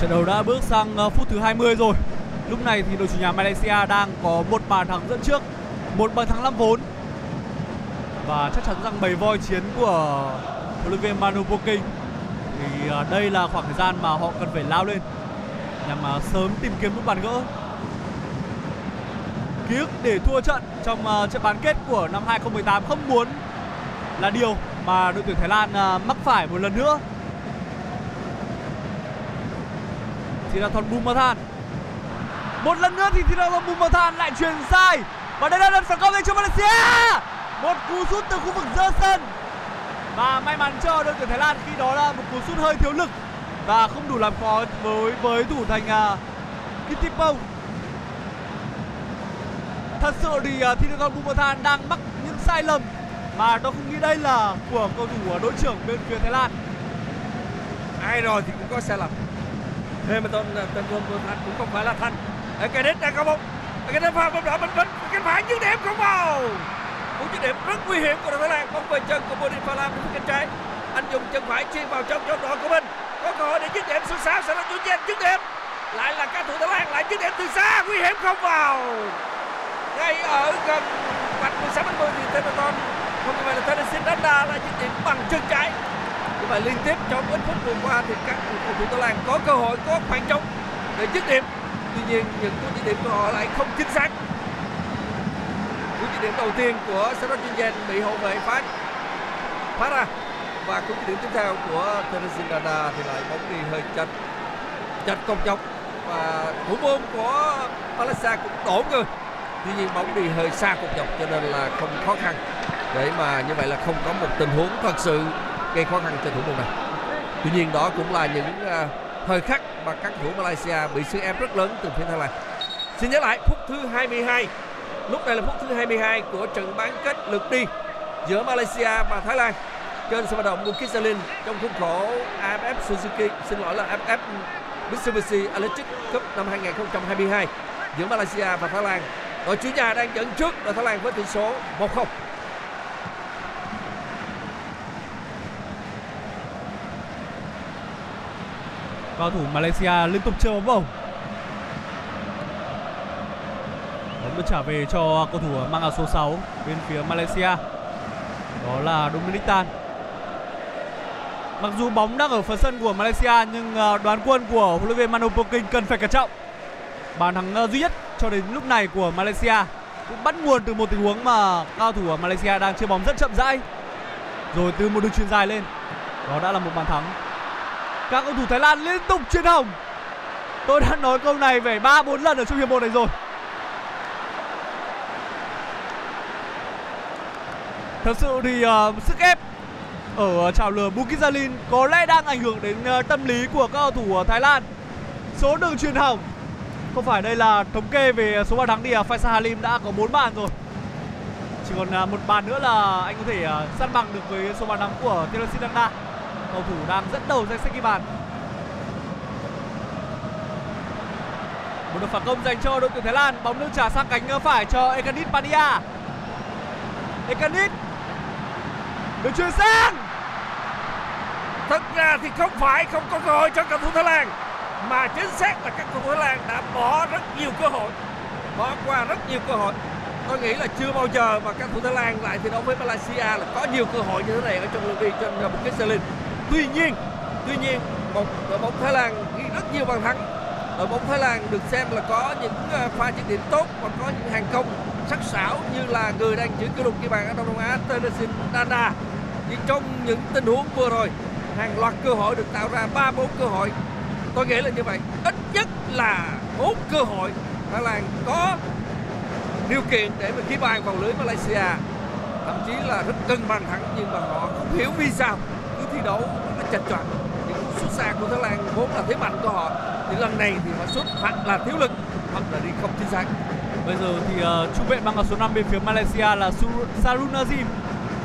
Trận đấu đã bước sang ờ, phút thứ 20 rồi. Lúc này thì đội chủ nhà Malaysia đang có một bàn thắng dẫn trước, một bàn thắng 5 vốn. Và chắc chắn rằng bầy voi chiến của huấn luyện viên Manu Poking thì ờ, đây là khoảng thời gian mà họ cần phải lao lên nhằm ờ, sớm tìm kiếm bước bàn gỡ. Ký ức để thua trận trong trận bán kết của năm 2018 không muốn là điều mà đội tuyển Thái Lan à, mắc phải một lần nữa. Thirathon Bumathan Một lần nữa thì Thirathon Bumathan lại truyền sai. Và đây là lần phản công dành cho Malaysia! Một cú sút từ khu vực giữa sân. Và may mắn cho đội tuyển Thái Lan khi đó là một cú sút hơi thiếu lực Và không đủ làm khó với với thủ thành à, uh, Kittipong Thật sự thì à, uh, Thirathon Bumathan đang mắc những sai lầm mà tôi không nghĩ đây là của cầu thủ của đội trưởng bên phía Thái Lan. Ai rồi thì cũng có sai lầm. Tôi tấn Tôn tôi Thanh cũng không phải là Thanh đấy đang có bóng. Cái đấy pha bóng đỏ bên bên cái phải dứt điểm không vào. Cú dứt điểm rất nguy hiểm của đội Thái Lan. Bóng về chân của Bodin Phalam bên cánh trái. Anh dùng chân phải chuyền vào trong trong đội của mình. Có cơ hội để dứt điểm số 6 sẽ là chủ nhân dứt điểm. Lại là các thủ Thái Lan. Lại dứt điểm từ xa. Nguy hiểm không vào. Ngay ở gần vạch 16 10 thì Templeton không như vậy là Tennessee đã đá là dứt điểm bằng chân trái. Như vậy liên tiếp trong ít phút vừa qua thì các cầu thủ Thái Lan có cơ hội, có khoảng trống để dứt điểm. Tuy nhiên, những cú dứt điểm của họ lại không chính xác. Cú dứt điểm đầu tiên của Sarah Jinjen bị hậu vệ phá phá ra. Và cú dứt điểm tiếp theo của Tennessee Dada thì lại bóng đi hơi chật chật công chọc và thủ môn của Malaysia cũng đổ người tuy nhiên, bóng đi hơi xa cột dọc cho nên là không khó khăn để mà như vậy là không có một tình huống thật sự gây khó khăn cho thủ môn này. Tuy nhiên đó cũng là những uh, thời khắc mà các thủ Malaysia bị sức ép rất lớn từ phía Thái Lan. Xin nhớ lại phút thứ 22. Lúc này là phút thứ 22 của trận bán kết lượt đi giữa Malaysia và Thái Lan trên sân vận động Bukit Jalil trong khuôn khổ AFF Suzuki xin lỗi là AFF Mitsubishi Electric Cup năm 2022 giữa Malaysia và Thái Lan. Đội chủ nhà đang dẫn trước đội Thái Lan với tỷ số 1-0. Cầu thủ Malaysia liên tục chơi bóng bổng. Bóng được trả về cho cầu thủ mang áo số 6 bên phía Malaysia. Đó là Dominic Tan. Mặc dù bóng đang ở phần sân của Malaysia, nhưng à, đoàn quân của huấn luyện viên Manu Poking cần phải cẩn trọng. Bàn thắng à, duy nhất cho đến lúc này của Malaysia cũng bắt nguồn từ một tình huống mà cao thủ ở Malaysia đang chơi bóng rất chậm rãi. Rồi từ một đường chuyền dài lên. Đó đã là một bàn thắng các cầu thủ Thái Lan liên tục chuyền hỏng tôi đã nói câu này phải ba bốn lần ở trong hiệp một này rồi thật sự thì uh, sức ép ở trào lửa Bukit Jalil có lẽ đang ảnh hưởng đến uh, tâm lý của các cầu thủ ở Thái Lan số đường chuyền hỏng không phải đây là thống kê về số bàn thắng thì uh, Faisal Halim đã có 4 bàn rồi. Chỉ còn uh, một bàn nữa là anh có thể uh, săn bằng được với số bàn thắng của Taylor Sindanda. Cầu thủ đang dẫn đầu danh sách ghi bàn. Một đợt phản công dành cho đội tuyển Thái Lan, bóng được trả sang cánh phải cho Ekanit Pania. Ekanit được chuyển sang. Thật ra thì không phải không có cơ hội cho cầu thủ Thái Lan mà chính xác là các cầu thủ Thái Lan đã bỏ rất nhiều cơ hội, bỏ qua rất nhiều cơ hội. Tôi nghĩ là chưa bao giờ mà các thủ Thái Lan lại thi đấu với Malaysia là có nhiều cơ hội như thế này ở trong lượt đi trên một cái Selin. Tuy nhiên, tuy nhiên một đội bóng Thái Lan ghi rất nhiều bàn thắng. Đội bóng Thái Lan được xem là có những ờ, pha dứt điểm tốt và có những hàng công sắc sảo như là người đang giữ kỷ lục ghi bàn ở Đông Nam Á Teresin dana Nhưng trong những tình huống vừa rồi, hàng loạt cơ hội được tạo ra ba bốn cơ hội. Tôi nghĩ là như vậy. Ít nhất là bốn cơ hội Thái Lan có điều kiện để mà ghi bàn vào lưới Malaysia. Thậm chí là rất cân bàn thắng nhưng mà họ không hiểu vì sao thi đấu nó chật choạng những cú sút xa của Thái Lan vốn là thế mạnh của họ. Thì lần này thì họ sút hoặc là thiếu lực hoặc là đi không chính xác. Bây giờ thì ờ, uh, trung vệ băng ở số 5 bên phía Malaysia là Su- Sarun azim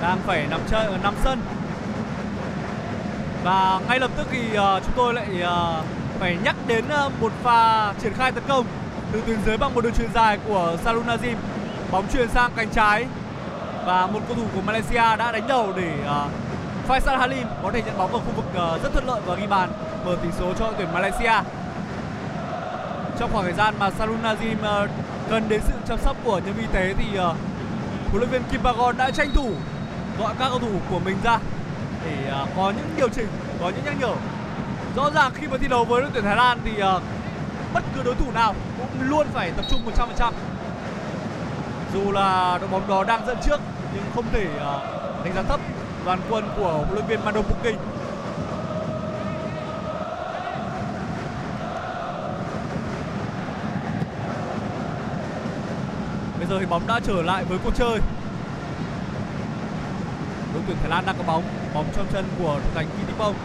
đang phải nằm chơi ở nằm sân. Và ngay lập tức thì uh, chúng tôi lại uh, phải nhắc đến uh, một pha triển khai tấn công từ tuyến dưới bằng một đường chuyền dài của Sarun Azim Bóng chuyền sang cánh trái. Và một cầu thủ của Malaysia đã đánh đầu để uh, Faisal Halim có thể nhận bóng ở khu vực ờ, rất thuận lợi và ghi bàn mở tỷ số cho đội tuyển Malaysia. Trong khoảng thời gian mà Sarun Nazim ờ, cần đến sự chăm sóc của nhân viên y tế thì ờ, huấn luyện viên Kim Bagon đã tranh thủ gọi các cầu thủ của mình ra để có những điều chỉnh, có những nhắc nhở. Rõ ràng khi mà thi đấu với đội tuyển Thái Lan thì bất cứ đối thủ nào cũng luôn phải tập trung 100%. Dù là đội bóng đó đang dẫn trước nhưng không thể đánh giá thấp đoàn quân của huấn luyện viên Mando Puking. Bây giờ thì bóng đã trở lại với cuộc chơi. Đội tuyển Thái Lan đang có bóng, bóng trong chân của thủ thành Kitipong.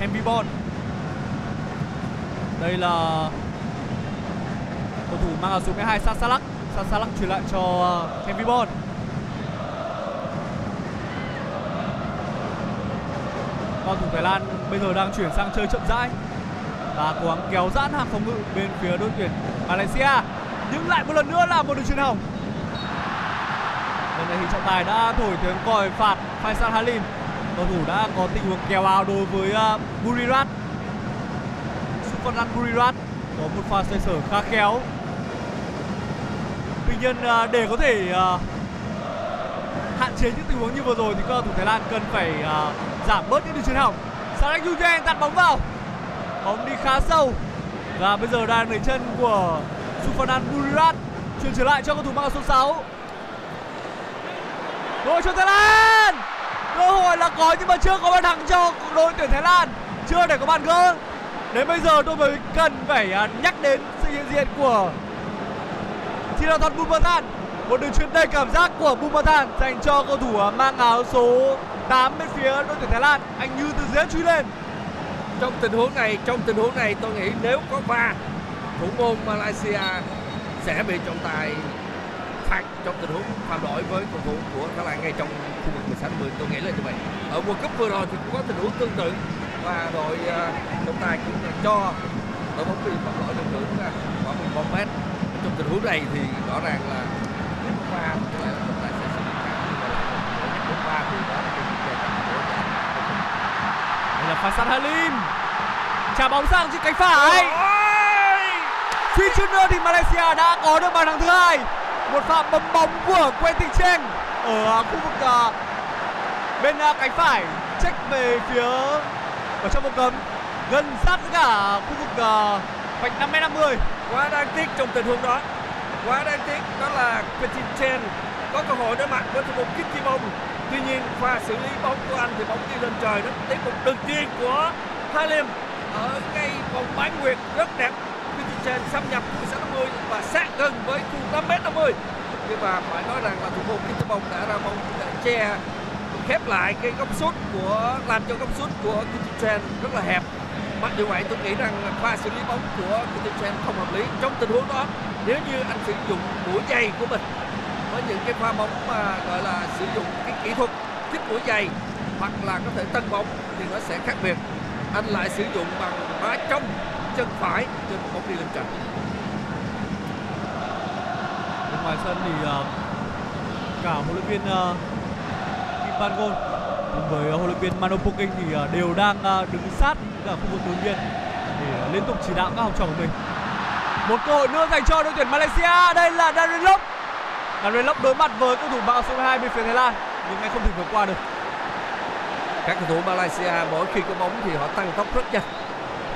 Hembibon. Đây là cầu thủ mang áo số 12 Sasalak. Sasalak chuyển lại cho uh, Cầu thủ Thái Lan bây giờ đang chuyển sang chơi chậm rãi và cố gắng kéo giãn hàng phòng ngự bên phía đội tuyển Malaysia. Nhưng lại một lần nữa là một đường chuyền hỏng lần này thì trọng tài đã thổi tiếng còi phạt Faisal Halim. Cầu thủ đã có tình huống kéo áo đối với uh, Burirat. Sufanan Burirat có một pha xoay sở khá khéo. Tuy nhiên uh, để có thể uh, hạn chế những tình huống như vừa rồi thì cầu thủ Thái Lan cần phải uh, giảm bớt những đường chuyền hỏng. Sarek Yujen tạt bóng vào? Bóng đi khá sâu. Và bây giờ đang lấy chân của Sufanan Burirat chuyển trở lại cho cầu thủ mang số 6 đội cho Thái Lan! Cơ hội là có nhưng mà chưa có bàn thắng cho đội tuyển Thái Lan. Chưa để có bàn gỡ. Đến bây giờ tôi mới cần phải à, nhắc đến sự hiện diện của Thirathon Bumathan một đường chuyền đầy cảm giác của Bumathan dành cho cầu thủ à, mang áo số 8 bên phía đội tuyển Thái Lan. Anh như từ dưới truy lên. Trong tình huống này, trong tình huống này, tôi nghĩ nếu có va, thủ môn Malaysia sẽ bị trọng tài phạt trong tình huống phạm lỗi với cầu thủ của Thái Lan ngay trong khu vực 16 10 tôi nghĩ là như vậy. Ở World Cup vừa rồi thì cũng có tình huống tương tự. Và đội à, trọng tài cũng là cho đội bóng bị phạm lỗi được hưởng khoảng 11 mét. Trong tình huống này thì rõ ràng là lẽ là sẽ xử lý thì đó cái đây là Faisal Halim trả bóng sang trên cánh phải. Suy chút nữa thì Malaysia đã có được bàn thắng thứ hai. Một pha bấm bóng của Quentin Cheng ở khu vực à, bên à, cánh phải. Check về phía ở trong vòng cấm. Gần sát với cả khu vực à, vạch 5 m 50 quá đáng tiếc trong tình huống đó quá đáng tiếc, đó là Quentin Chen có cơ hội đối mặt với thủ môn Kim Chi Bông. Tuy nhiên, pha xử lý bóng của anh thì bóng đi lên trời đó tiếp một đường chuyền của Halim ở ngay vòng bán nguyệt rất đẹp. Quentin Chen xâm nhập khu 60 và sát gần với khu 5 m 50 nhưng mà phải nói rằng là thủ môn Kim Chi Bông đã ra bóng, đã che, khép lại cái góc sút của, làm cho góc sút của Kim Chen rất là hẹp. Mặc dù vậy, tôi nghĩ rằng pha xử lý bóng của Kitchen không hợp lý trong tình huống đó nếu như anh sử dụng mũi giày của mình với những cái pha bóng mà gọi là sử dụng cái kỹ thuật thích mũi giày hoặc là có thể tân bóng thì nó sẽ khác biệt. Anh lại sử dụng bằng má trong chân phải trên bóng đi lên trận bên ngoài sân thì ờ, cả huấn luyện viên uh, Kim Van Gol cùng với huấn luyện viên Mano Poking thì ờ, đều đang đứng sát cả khu vực đối biên để liên tục chỉ đạo các học trò của mình một cơ hội nữa dành cho đội tuyển Malaysia. Đây là Darren Lock. Darren Lock đối mặt với cầu thủ mạng số 12 bên phía Thái Lan, nhưng anh không thể vượt qua được. Các cầu thủ Malaysia mỗi khi có bóng thì họ tăng tốc rất nhanh.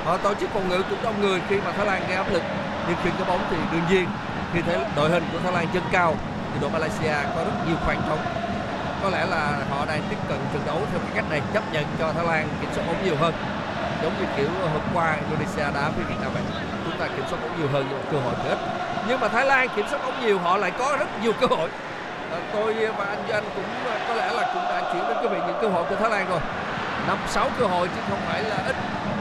Họ tổ chức phòng ngự cũng đông người khi mà Thái Lan gây áp lực. Nhưng khi có bóng thì đương nhiên, khi thấy đội hình của Thái Lan chân cao, thì đội Malaysia có rất nhiều khoảng trống có lẽ là họ đang tiếp cận trận đấu theo cái cách này, chấp nhận cho Thái Lan kiểm soát bóng nhiều hơn. Giống như kiểu hôm qua Indonesia đá với Việt Nam vậy chúng ta kiểm soát bóng nhiều hơn nhưng cơ hội thì ít. Nhưng mà Thái Lan kiểm soát bóng nhiều họ lại có rất nhiều cơ hội. À, tôi và anh Doanh Anh cũng ờ, có lẽ là cũng đã chuyển đến quý vị những cơ hội của Thái Lan rồi. Năm sáu cơ hội chứ không phải là ít.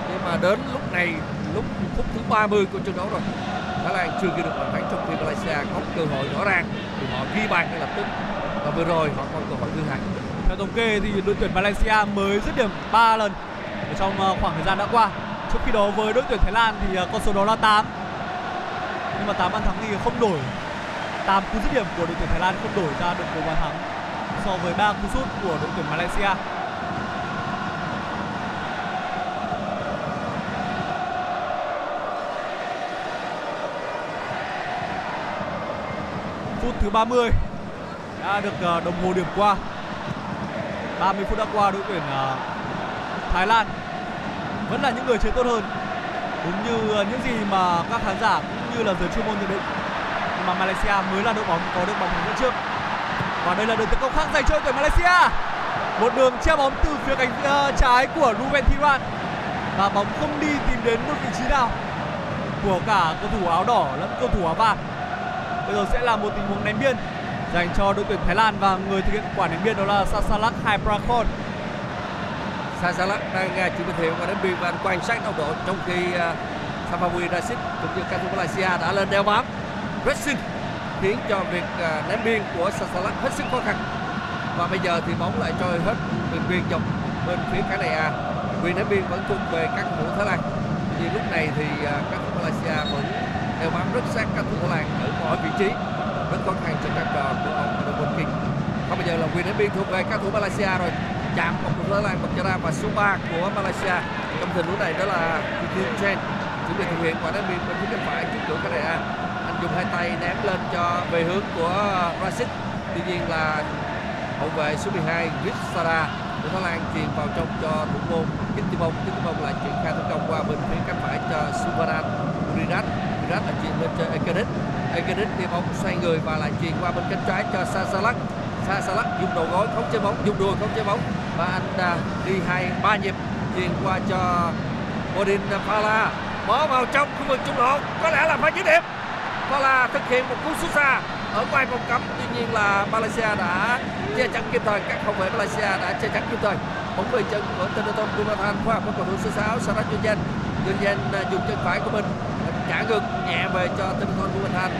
Nhưng mà đến lúc này lúc phút thứ 30 của trận đấu rồi Thái Lan chưa ghi được bàn thắng trong khi Malaysia có cơ hội rõ ràng thì họ ghi bàn ngay lập tức. Và vừa rồi họ còn cơ hội thứ hai. Theo thống kê thì đội tuyển Malaysia mới dứt điểm 3 lần trong ờ, khoảng thời gian đã qua. Trong khi đó với đội tuyển Thái Lan thì à, con số đó là 8. Nhưng mà 8 bàn thắng thì không đổi 8 cú dứt điểm của đội tuyển Thái Lan không đổi ra được một bàn thắng so với 3 cú sút của đội tuyển Malaysia. Phút thứ 30 đã được à, đồng hồ điểm qua 30 phút đã qua đội tuyển à, Thái Lan vẫn là những người chơi tốt hơn. Đúng như ờ, những gì mà các khán giả cũng như là giới chuyên môn nhận định. Mà Malaysia mới là đội bóng có được bóng thắng dẫn trước. Và đây là đường tấn công khác dành cho đội tuyển Malaysia. Một đường che bóng từ phía cánh uh, trái của Ruben Thiran. Và bóng không đi tìm đến một vị trí nào của cả cầu thủ áo đỏ lẫn cầu thủ áo vàng. Bây giờ sẽ là một tình huống ném biên dành cho đội tuyển Thái Lan và người thực hiện quả ném biên đó là Sasalak Haiprakon Sasalak đang uh, chịu thực hiện và đến biên và anh quan sát tốc độ trong khi uh, Samawi Rashid cũng như cầu thủ Malaysia đã lên đeo bám. Pressing khiến cho việc uh, ném biên của Sasalak hết sức khó khăn. Và bây giờ thì bóng lại trôi hết đường biên dọc bên phía cánh này à. Quyền ném biên vẫn thuộc về các thủ Thái Lan. Tuy lúc này thì uh, các thủ Malaysia vẫn đeo bám rất sát các thủ Thái Lan ở mọi vị trí. Rất khó khăn cho các trò của ông đội quân kinh. Và bây giờ là quyền ném biên thuộc về các thủ Malaysia rồi chạm một cầu thủ Thái Lan bật ra và số 3 của Malaysia. Trong tình huống này, đó là Kim Chen chuẩn bị thực hiện quả đá biên bên phía cánh phải trước cửa cái này anh dùng hai tay ném lên cho về hướng của Rashid. Tuy nhiên là hậu vệ số 12 Ritsara của Thái Lan truyền vào trong cho thủ môn Kittibong Bông. Lại chuyển khai tấn công qua bên phía cánh phải cho Suvaran Urirat Urirat lại chuyển lên cho Ekedit Ekedit đi bóng xoay người và lại truyền qua bên cánh trái cho Sasalak Sasalak dùng đầu gối khống chế bóng, dùng đuôi khống chế bóng và anh à, đi hai ba nhịp truyền qua cho Odin Pala. Mở vào trong khu vực trung lộ có lẽ là phải dứt điểm. Pala thực hiện một cú sút xa ở ngoài vòng cấm tuy nhiên là Malaysia đã che chắn kịp thời. Các hậu vệ Malaysia đã che chắn kịp thời. Bóng về chân của Tenaton Bunathan qua, với cầu thủ số 6 Sarat Yunjan Yunjan dùng chân phải của mình trả ngược nhẹ về cho Tenaton Bunathan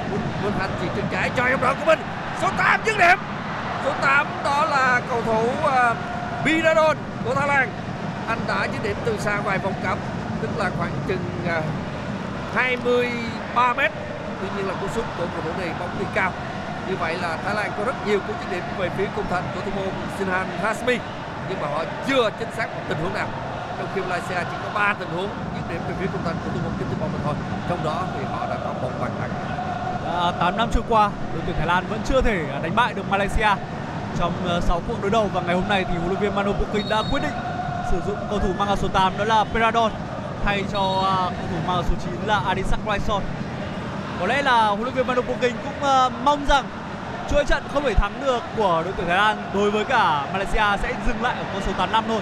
Bunathan chỉ chân trái cho em đội của mình. Số 8 dứt điểm. Số 8 đó là cầu thủ uh, Biradon của Thái Lan. Anh đã chỉ điểm từ xa ngoài vòng cấm tức là khoảng chừng à, 23 mét. Tuy nhiên là cú sút của cầu thủ này bóng đi cao. Như vậy là Thái Lan có rất nhiều cú chỉ điểm về phía cung thành của thủ môn Sinhan Hasmi nhưng mà họ chưa chính xác một tình huống nào. Trong khi Malaysia chỉ có 3 tình huống dứt điểm về phía cung thành của thủ môn Kim Tư Bông mà thôi. Trong đó thì họ đã có một bàn thắng. À, đã 8 năm trôi qua, đội tuyển Thái Lan vẫn chưa thể à, đánh bại được Malaysia trong 6 cuộc đối đầu và ngày hôm nay thì huấn luyện viên Mano Poking đã quyết định sử dụng cầu thủ mang áo số 8 đó là Peradon thay cho à, cầu thủ mang áo số 9 là Adisak Raison. Có lẽ là huấn luyện viên Mano Poking cũng à, mong rằng chuỗi trận không thể thắng được của đội tuyển Thái Lan đối với cả Malaysia sẽ dừng lại ở con số 85 thôi,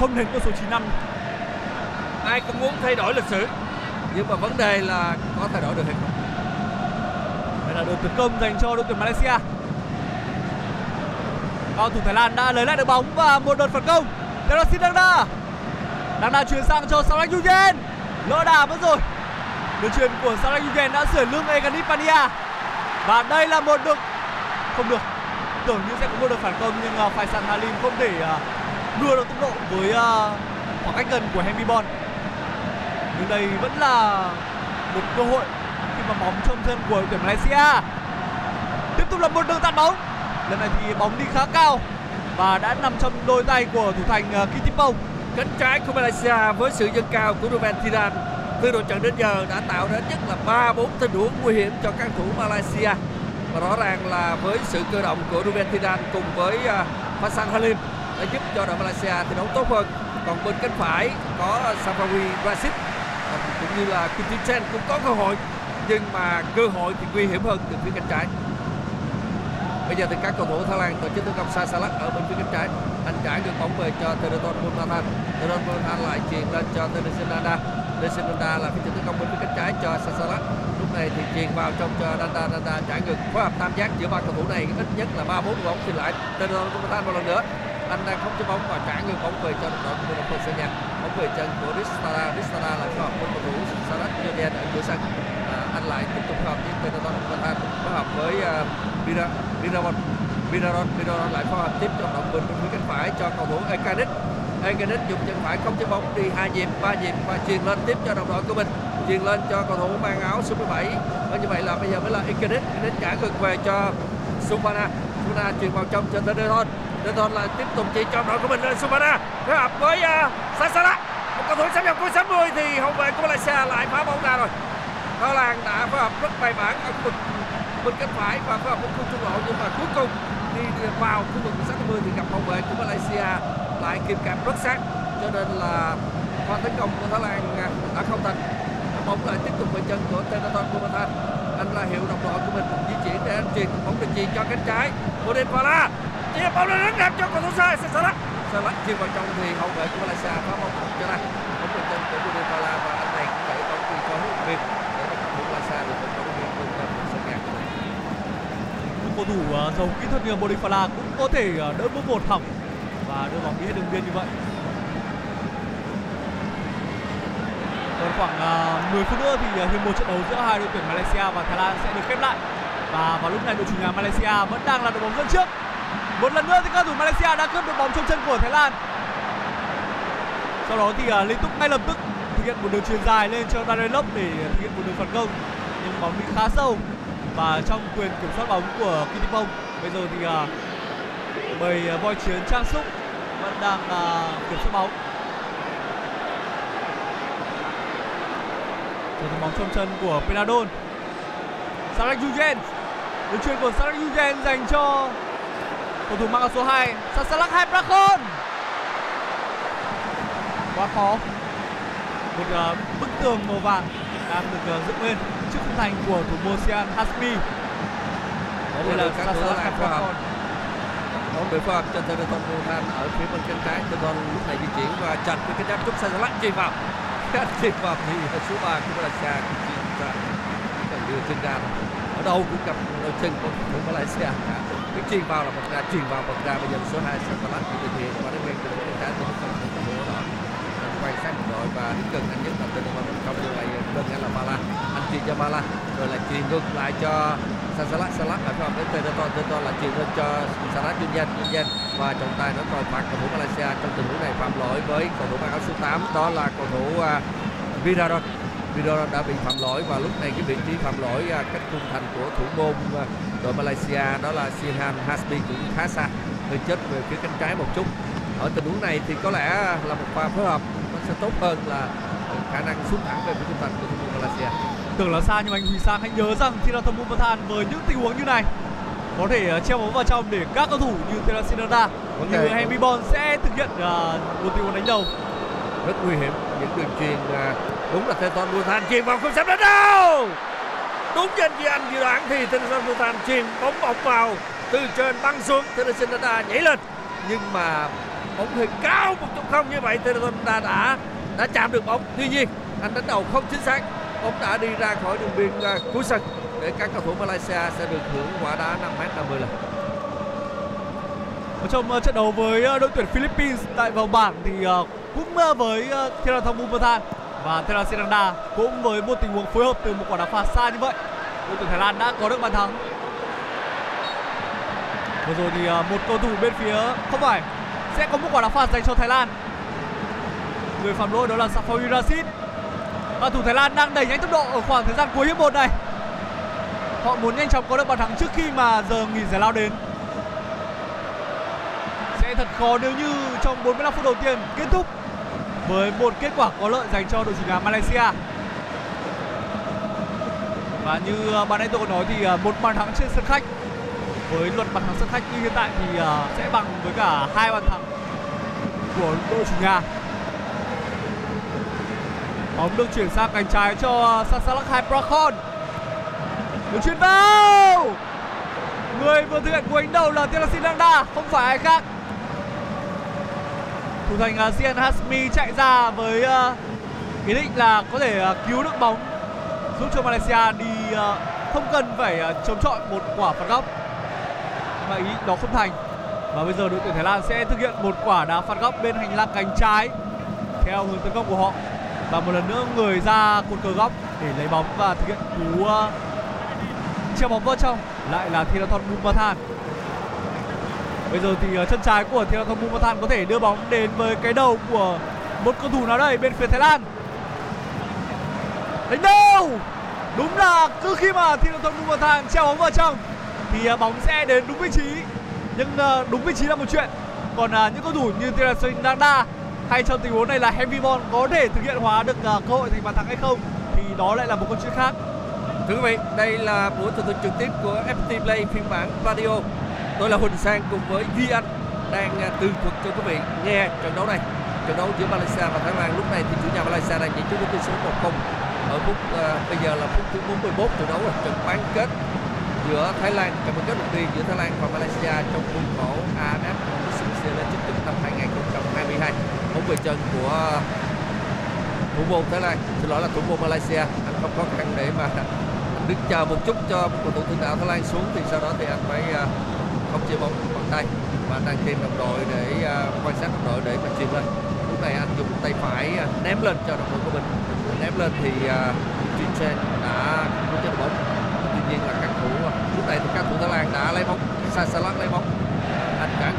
không đến con số 95. ai cũng muốn thay đổi lịch sử nhưng mà vấn đề là có thay đổi được hay không Đây là đường tấn công dành cho đội tuyển Malaysia. Cầu thủ Thái Lan đã lấy lại được bóng và một đợt phản công. Terosin Dangda đang đang chuyển sang cho Sarah Yugen lỡ đà mất rồi. Đường chuyền của Sarah Yugen đã sửa lưng Eganipania và đây là một đường không được. Tưởng như sẽ có một đợt phản công nhưng uh, Faisal Halim không thể uh, đua được tốc độ với uh, khoảng cách gần của Henry Bon nhưng đây vẫn là một cơ hội khi mà bóng trong chân của đội tuyển Malaysia. Tiếp tục là một đường tạt bóng lần này thì bóng đi khá cao và đã nằm trong đôi tay của thủ thành ờ, uh, Kitipong cánh trái của Malaysia với sự dâng cao của Ruben Thiran từ đội trận đến giờ đã tạo ra nhất là ba bốn tình huống nguy hiểm cho các thủ Malaysia. Và rõ ràng là với sự cơ động của Ruben Thiran cùng với ờ, Hassan Halim đã giúp cho đội Malaysia thi đấu tốt hơn. Còn bên cánh phải có Safawi Rashid ờ, cũng như là Quintin Chen cũng có cơ hội nhưng mà cơ hội thì nguy hiểm hơn từ phía cánh trái bây giờ thì các cầu thủ Thái Lan tổ chức tấn công Sai Salak ở bên phía cánh trái. Anh trái được bóng về cho Tereton Munathan Tereton Munathan lại chuyền lên cho Teresinanda Teresinanda là phía tấn công bên phía cánh trái cho Sai Salak lúc này thì chuyền vào trong cho Danda. Danda trả ngược phối hợp tam giác giữa ba cầu thủ này. Ít nhất là ba bốn bóng thì lại Tereton Munathan một lần nữa. Anh đang không cho bóng và trả ngược bóng về cho đội của đội sẽ nhà. Bóng về chân của Ristara Ristara lại phối hợp với cầu thủ Sarat Jordan ở giữa sân. À, anh lại tiếp tục hợp với Tereton Munathan phối hợp với uh, Bira. Biraron Biraron Biraron lại phối hợp tiếp cho động bình bên phía cánh phải cho cầu thủ Ekanis. Ekanis dùng chân phải không chế bóng đi hai nhịp ba nhịp và chuyền lên tiếp cho đồng đội của mình. Chuyền lên cho cầu thủ mang áo số 17 và như vậy là bây giờ mới là Ekanis. Ekanis trả ngược về cho Supana Supana truyền vào trong cho Deton Deton lại tiếp tục chỉ cho đội của mình lên Supana phối hợp với à, uh, Sasala một cầu thủ sắp nhập cuối 60 thì hậu vệ của Malaysia lại phá bóng ra rồi. Thái Lan đã phối hợp rất bài bản ở khu vực bên cánh phải và phối hợp với khung trung lộ, nhưng mà cuối cùng đi vào khu vực 60 thì gặp hậu vệ của Malaysia lại kịp cản rất sát. Cho nên là pha tấn công của Thái Lan đã không thành. Bóng lại tiếp tục về chân của Tenaton Kumathan anh là hiệu đồng đội của mình di chuyển để anh truyền bóng được chuyền cho cánh trái. Modem Pala chia bóng lên rất đẹp cho cầu thủ sai Salah Salah chuyền vào trong thì hậu vệ của Malaysia phá bóng cho đây bóng về chân của Modem Pala và anh này cũng đẩy bóng đi cho huấn luyện viên để cho cầu thủ Malaysia được một bóng viên cùng sân nhà của mình cầu thủ uh, giàu kỹ thuật như Modifala cũng có thể uh, đỡ bước một hỏng và đưa bóng đi hết đường biên như vậy. Còn khoảng ờ, uh, 10 phút nữa thì uh, hiệp một trận đấu giữa hai đội tuyển Malaysia và Thái Lan sẽ được khép lại. Và vào lúc này đội chủ nhà Malaysia vẫn đang là đội bóng dẫn trước. Một lần nữa thì các thủ Malaysia đã cướp được bóng trong chân của Thái Lan. Sau đó thì uh, liên tục ngay lập tức thực hiện một đường chuyền dài lên cho Darelop để thực hiện một đường phản công. Nhưng bóng đi khá sâu và trong quyền kiểm soát bóng của Kitipong bây giờ thì à, mời à, voi chiến trang súc vẫn đang là kiểm soát bóng. Trở thành bóng trong chân của Penadon, Sarek Yugen đường chuyền của Sarek Yugen dành cho cầu thủ mang áo số 2 Sasalak Prakon, quá khó. Một uh, bức tường màu vàng đang được uh, dựng lên thành của thủ môn Sian Hasmi. Đây là các thủ lại phối hợp. Bóng được phối hợp cho Tereton Buhan ở phía bên cánh trái. Tereton lúc này di chuyển và chặt với cái giáp trúc sai lắc chuyền vào. chuyền vào thì số 3 của Malaysia chuyền ra cần đưa chân ra ở đâu cũng gặp đôi chân của thủ Malaysia cái chuyền vào là một ra chuyền vào một ra bây giờ số 2 Sasalat của thực hiện và đến bên bên trái thì không có bộ đó quan sát đội và đến gần anh nhất là tên mà được anh là Mala anh chuyền cho Mala rồi lại chuyền ngược lại cho Sasalat Salat ở trong đến Tereton Tereton là chuyền lên cho Sarat Junyan Junyan và trọng tài nó coi phạt cầu thủ Malaysia trong tình huống này phạm lỗi với cầu thủ mang áo số 8 đó là cầu thủ à, uh, Viraron Viraron đã bị phạm lỗi và lúc này cái vị trí phạm lỗi uh, cách khung thành của thủ môn uh, đội Malaysia đó là Sihan Hasbi cũng khá xa hơi chết về phía cánh trái một chút. Ở tình huống này thì có lẽ là một pha phối hợp nó sẽ tốt hơn là khả năng xuống thẳng về phía khung thành của thủ môn Malaysia Tưởng là xa nhưng anh Huy Sang hãy nhớ rằng khi Thirathon Bumathan với những tình huống như này có thể uh, treo bóng vào trong để các cầu thủ như Terasinada Có như thể. Henry Bon sẽ thực hiện uh, một tình huống đánh đầu. rất nguy hiểm những đường truyền à, đúng là Teton Butan chuyền vào không sắp đến đâu đúng như anh dự đoán thì Teton Butan chuyền bóng bóng vào từ trên băng xuống Teton nhảy lên nhưng mà bóng hơi cao một chút không như vậy Teton đã đã chạm được bóng. Tuy nhiên, anh đánh đầu không chính xác. Bóng đã đi ra khỏi đường biên à, cuối sân. Để các cầu thủ Malaysia sẽ được hưởng quả đá 5 m 50 lần. Ở trong à, trận đấu với à, đội tuyển Philippines tại vòng bảng thì cũng với Therathong Bumathan và Therasiranda cũng với một tình huống phối hợp từ một quả đá phạt xa như vậy, đội tuyển Thái Lan đã có được bàn thắng. Vừa rồi thì một cầu thủ bên phía, không phải, sẽ có một quả đá phạt dành cho Thái Lan người phạm lỗi đó là Safawi Rashid. Và thủ Thái Lan đang đẩy nhanh tốc độ ở khoảng thời gian cuối hiệp một này. Họ muốn nhanh chóng có được bàn thắng trước khi mà giờ nghỉ giải lao đến. Sẽ thật khó nếu như trong 45 phút đầu tiên kết thúc với một kết quả có lợi dành cho đội chủ nhà Malaysia. Và như à, bạn ban nãy tôi có nói thì à, một bàn thắng trên sân khách với luật bàn thắng sân khách như hiện tại thì à, sẽ bằng với cả hai bàn thắng của đội chủ nhà bóng được chuyển sang cánh trái cho à, Sasalak Hai Prakon được chuyển vào. Người vừa thực hiện cú đánh đầu là Telasin Landa không phải ai khác. Thủ thành à, uh, Sian Hasmi chạy ra với à, ý định là có thể cứu được bóng giúp cho Malaysia đi không cần phải chống chọi một quả phạt góc. Mà ý đó không thành. Và bây giờ đội tuyển Thái Lan sẽ thực hiện một quả đá phạt góc bên hành lang cánh trái theo hướng tấn công của họ và một lần nữa người ra cột cờ góc để lấy bóng và thực hiện cú uh, treo bóng vào trong lại là Thiraton Bumathan bây giờ thì uh, chân trái của Thiraton Bumathan có thể đưa bóng đến với cái đầu của một cầu thủ nào đây bên phía Thái Lan. Đánh đâu? Đúng là cứ khi mà Thiraton Bumathan treo bóng vào trong thì uh, bóng sẽ đến đúng vị trí. Nhưng uh, đúng vị trí là một chuyện. Còn uh, những cầu thủ như Thiraton Danda hay trong tình huống này là Henry Bon có thể thực hiện hóa được uh, cơ hội thành bàn thắng hay không thì đó lại là một câu chuyện khác Thưa quý vị, đây là buổi tường thuật trực tiếp của FPT Play phiên bản radio. Tôi là Huỳnh Sang cùng với Duy Anh đang à, tường thuật cho quý vị nghe trận đấu này. Trận đấu giữa Malaysia và Thái Lan lúc này thì chủ nhà Malaysia đang dẫn trước với tỷ số 1-0 ở phút uh, bây giờ là phút thứ 41 trận đấu là trận bán kết giữa Thái Lan trận bán kết đầu tiên giữa Thái Lan và Malaysia trong khuôn khổ AFF Cup Legends Cup năm 2022. Bóng về chân của ờ, thủ môn Thái Lan, xin lỗi là thủ môn Malaysia, anh không khó khăn để mà đứng chờ một chút cho cầu thủ tiền đạo Thái Lan xuống thì sau đó thì anh phải ờ, không chia bóng bằng tay. Và đang tìm đồng đội để ờ, quan sát đồng đội để mà chuyền lên. Lúc này anh dùng tay phải ném lên cho đồng đội của mình. Ném lên thì Jin Chen đã không chế bóng. Tuy nhiên là các thủ lúc này thì các thủ Thái Lan đã lấy bóng. Sasalak lấy bóng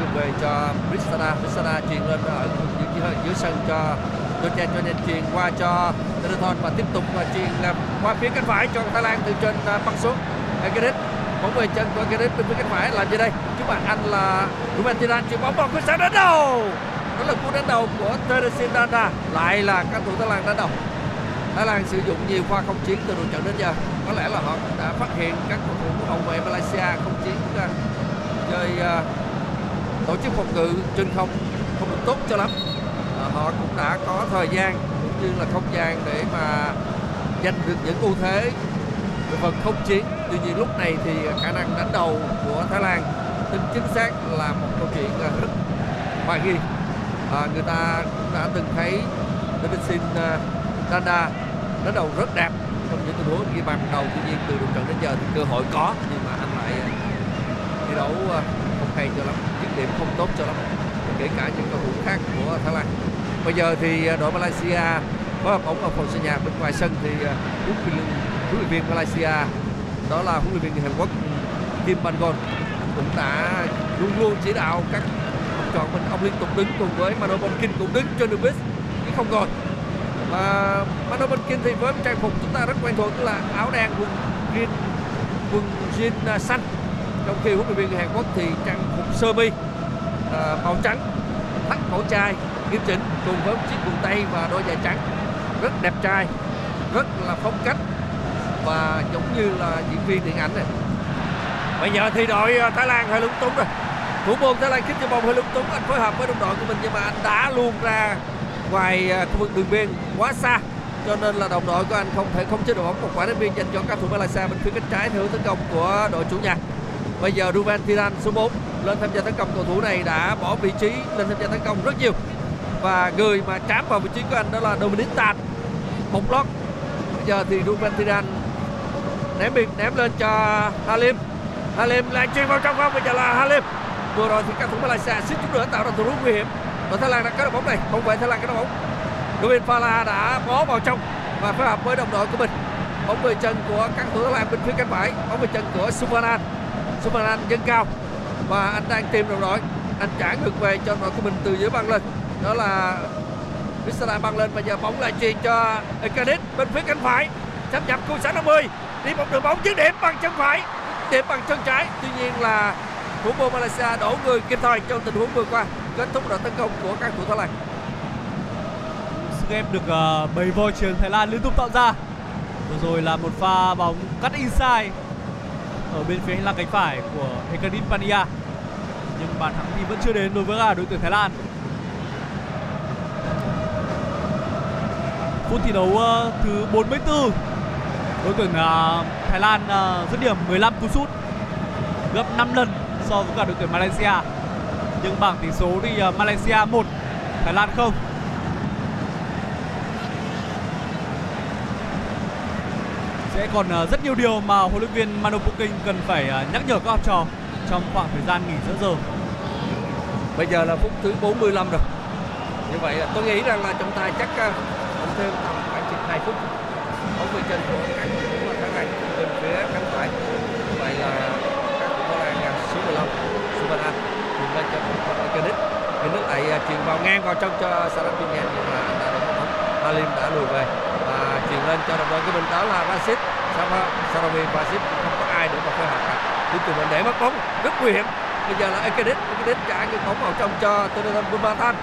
anh về cho Bristana Bristana chuyền lên ở dưới, dưới sân cho cho chen cho nên chuyền qua cho Tereton và tiếp tục truyền chuyền qua phía cánh phải cho Thái Lan từ trên à, băng xuống. Agedet bóng về chân của Agedet bên phía cánh phải làm gì đây? Chúng bạn anh là Ruben Tiran chuyền bóng vào khung sân đến đầu đó là cú đánh đầu của Teresin Danda lại là các thủ Thái Lan đánh đầu. Thái Lan sử dụng nhiều pha không chiến từ đầu trận đến giờ. Có lẽ là họ đã phát hiện các cầu thủ hậu vệ Malaysia không chiến à, chơi uh, tổ chức phòng ngự trên không không được tốt cho lắm. À, họ cũng đã có thời gian cũng như là không gian để mà giành được những ưu thế về phần không chiến. Tuy nhiên lúc này thì khả năng đánh đầu của Thái Lan tính chính xác là một câu chuyện rất hoài nghi. À, người ta cũng đã từng thấy Davidson à, Danda đánh đầu rất đẹp trong những tình huống ghi bàn đầu. Tuy nhiên từ đầu trận đến giờ thì cơ hội có nhưng mà anh lại à, thi đấu không hay cho lắm điểm không tốt cho lắm kể cả những cầu thủ khác của Thái Lan. Bây giờ thì à, đội Malaysia có hợp bóng ở phần sân nhà bên ngoài sân thì à, huấn luyện huấn luyện viên Malaysia, đó là huấn luyện viên Hàn Quốc, Kim Bangon cũng đã luôn luôn chỉ đạo các học trò mình. Ông liên tục đứng cùng với Mano Bonkin cũng đứng trên đường bus chứ không ngồi và Mano Bonkin thì với trang phục chúng ta rất quen thuộc là áo đen quần jean quần jean à, xanh trong khi huấn luyện viên Hàn Quốc thì trang phục sơ mi à, màu trắng thắt cổ chai nghiêm chỉnh cùng với một chiếc quần tây và đôi giày trắng. Rất đẹp trai rất là phong cách và giống như là diễn viên điện ảnh này. Bây giờ thì đội à, Thái Lan hơi lúng túng rồi. Thủ môn Thái Lan khiến cho bóng hơi lúng túng anh phối hợp với đồng đội của mình nhưng mà anh đã luôn ra ngoài à, khu vực đường biên quá xa cho nên là đồng đội của anh không thể không chế đội bóng. Một quả đá biên dành cho các thủ Malaysia bên phía cánh trái theo tấn công của đội chủ nhà bây giờ Ruben Tiran số 4 lên tham gia tấn công cầu thủ này đã bỏ vị trí lên tham gia tấn công rất nhiều. Và người mà trám vào vị trí của anh đó là Dominic Tan một lót. Bây giờ thì Ruben Tiran ném biệt ném lên cho Halim. Halim lại chuyền vào trong không, bây giờ là Halim. Vừa rồi thì các thủ Malaysia suýt chút nữa tạo ra tình huống nguy hiểm. Đội Thái Lan đã có được bóng này. Không vệ Thái Lan có đội bóng. Ruben Fala đã bó vào trong và phối hợp với đồng đội của mình. Bóng về chân của các thủ Thái Lan bên phía cánh phải. Bóng về chân của Supanan Supanan dâng cao. Và anh đang tìm đồng đội. Anh trả ngược về cho đội của mình từ dưới băng lên. Đó là Vistara băng lên và giờ bóng lại truyền cho Ekadit bên phía cánh phải. Sắp nhập khu xã 50 đi một đường bóng dứt điểm bằng chân phải. Điểm bằng chân trái. Tuy nhiên là thủ môn Malaysia đổ người kịp thời trong tình huống vừa qua. Kết thúc đợt tấn công của các thủ Thái Lan. Sức ép được ờ, uh, bầy voi trường Thái Lan liên tục tạo ra. Vừa rồi là một pha bóng cắt inside ở bên phía hành lang cánh phải của Hekadim Pania. Nhưng bàn thắng thì vẫn chưa đến đối với cả đội tuyển Thái Lan. Phút thi đấu uh, thứ 44 đội tuyển uh, Thái Lan uh, dứt điểm 15 cú sút gấp 5 lần so với cả đội tuyển Malaysia. Nhưng bảng tỷ số thì uh, Malaysia 1 Thái Lan 0 sẽ còn ờ, rất nhiều điều mà huấn luyện viên Manu Puking cần phải ờ, nhắc nhở các học trò trong khoảng thời gian nghỉ giữa giờ. Bây giờ là phút thứ 45 rồi. Như vậy là tôi nghĩ rằng là trọng tài chắc ờ, cũng thêm tầm khoảng chừng 2 phút. Bóng về chân của các thủ Thái bên phía cánh phải. Như vậy là các cầu thủ Thái Lan số 15 Subana cùng lên cho Kenneth Kenneth lại uh, truyền vào ngang vào trong cho Sarah nhưng mà anh đã đổ bóng. Halim đã lùi về lên cho đồng đội của mình. Đó là Rashid Sarawi Rashid không có ai để mà phối hợp cả. Cuối cùng mình để mất bóng, rất nguy hiểm. Bây giờ là Ekedit Ekedit trả cái bóng vào trong cho Tendon Bumathan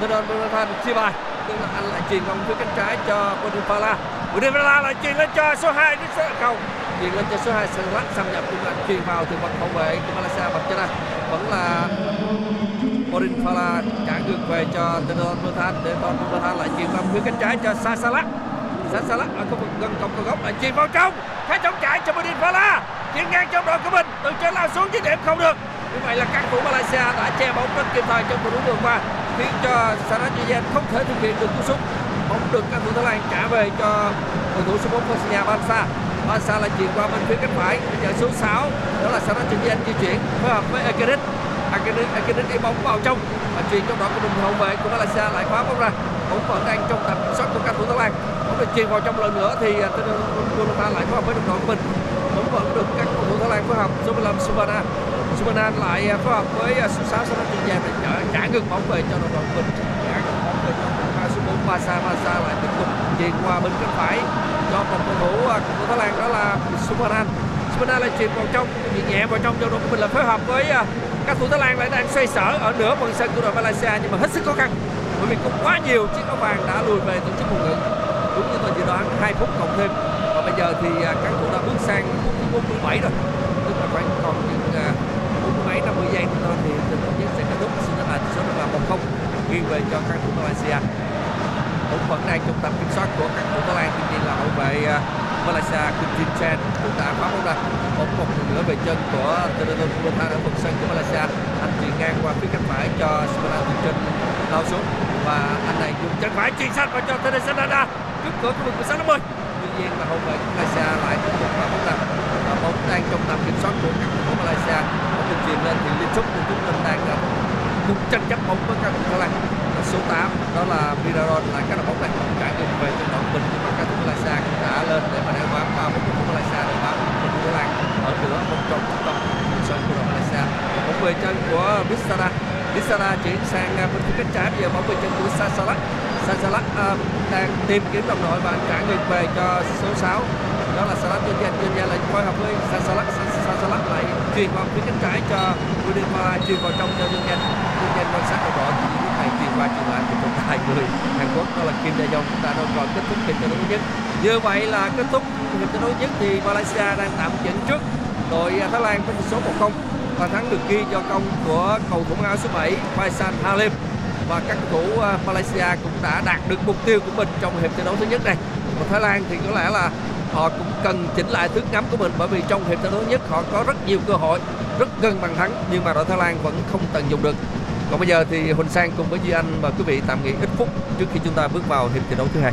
Tendon Bumathan chia bài. Tức là anh lại truyền vào phía cánh trái cho Bodinfala Bodinfala lại truyền lên cho số 2 đến số không truyền lên cho số 2 Salat xâm nhập cũng là truyền vào từ mặt hậu vệ của Malaysia bật cho ra. Vẫn là Bodinfala trả ngược về cho Tendon Bumathan Tendon Bumathan lại truyền vào phía cánh trái cho sẽ xa lắc ở khu vực gần cổng cầu góc. Lại truyền vào trong. Khá chống chạy cho Bodinfala chuyển ngang trong đội của mình. Từ trên lao xuống dưới điểm không được. Như vậy là các thủ Malaysia đã che bóng rất kịp thời trong tình đấu vừa qua, khiến cho Sarat Yuyen không thể thực hiện được cú sút. Bóng được các thủ Thái Lan trả về cho cầu thủ số 4 Bosnia Bansa Bansa là chuyển qua bên phía cánh phải. Bây giờ số 6 đó là Sarat Yuyen di chuyển, phối hợp với Ekadit Ekadit Ekadit đi bóng vào trong và truyền trong đó của đồng hậu vệ của Malaysia lại phá bóng ra. Bóng vẫn đang trong tầm kiểm soát của các thủ Thái Lan. Bóng được truyền vào trong lần nữa thì à, Jonathan lại phối hợp với đồng đội của mình. Bóng vẫn được các cầu thủ Thái Lan phối hợp. Số 15 Subana Subana lại à, phối hợp với à, số 6 Sarat Yuyen để trả, trả ngược bóng về cho đồng đội của mình. Trả ngược bóng về cho số 4 Masa Masa lại tiếp tục chuyền qua bên cánh phải cho một cầu thủ của Thái Lan. Đó là Subana Supanan lại chuyền vào trong nhẹ nhẹ vào trong cho đội của mình là phối hợp với à, các thủ Thái Lan lại đang xoay sở ở nửa phần sân của đội Malaysia, nhưng mà hết sức khó khăn. Bởi vì cũng quá nhiều chiếc áo vàng đã lùi về tổ chức phòng ngự. Đúng như tôi dự đoán 2 phút cộng thêm. Và bây giờ thì à, các thủ đã bước sang phút thứ 47 rồi. Tức là khoảng còn những à, bốn mấy mấy 50 giây nữa thì tình huống nhất sẽ kết thúc. Xin là tỷ số là một không nghiêng về cho các thủ Malaysia. Cũng vẫn đang trong tầm kiểm soát của các thủ Thái Lan, tuy nhiên là hậu vệ Malaysia Kunjin Chen cũng đã phá bóng ra bóng một lần nữa về chân của Tendon Bumathan ở phần sân của Malaysia. Anh chuyền ngang qua phía cánh phải cho Sumana từ trên, lao xuống. Và anh này dùng chân phải chuyền sát vào cho Tendon Sanada trước cửa của mình của 60 tuy nhiên là hậu vệ của Malaysia lại tiếp tục phá bóng ra và bóng đang trong tầm kiểm soát của các cầu thủ Malaysia. Bóng được chuyền lên thì liên xúc của chúng mình đang cùng tranh chấp bóng với các cầu thủ Thái Lan số 8 đó là Miraron là các đội bóng này. Trải nghiệm về trận đấu mình nhưng mà các thủ Malaysia cũng đã lên để mà đá bám vào một thủ Malaysia để bám một thủ Lan ở giữa một trong trung tâm sân của đội Malaysia. Bóng về chân của Bissara Bissara chuyển sang à, bên phía cánh trái bây giờ bóng về chân của Sasalak Sasalak uh, à, đang tìm kiếm đồng đội và trả ngược về cho số 6 đó là Salat Junyan Junyan lại phối hợp với Sasalak Sasalak lại truyền vào phía cánh trái cho Rudy Mara truyền vào trong cho Junyan Junyan quan sát đồng đội lúc này truyền qua truyền lại của trọng tài người Hàn Quốc đó là Kim Jae Yong chúng ta đang còn kết thúc hiệp trận đấu nhất. Như vậy là kết thúc hiệp trận đấu nhất thì Malaysia đang tạm dẫn trước đội à, Thái Lan với tỷ số 1-0 và thắng được ghi do công của cầu thủ áo số 7 Faisal Halim. Và các cầu thủ à, Malaysia cũng đã đạt được mục tiêu của mình trong hiệp trận đấu thứ nhất này. Còn Thái Lan thì có lẽ là họ cũng cần chỉnh lại thước ngắm của mình bởi vì trong hiệp trận đấu nhất họ có rất nhiều cơ hội, rất gần bàn thắng nhưng mà đội Thái Lan vẫn không tận dụng được còn bây giờ thì Huỳnh Sang cùng với Duy Anh và quý vị tạm nghỉ ít phút trước khi chúng ta bước vào hiệp thi đấu thứ hai.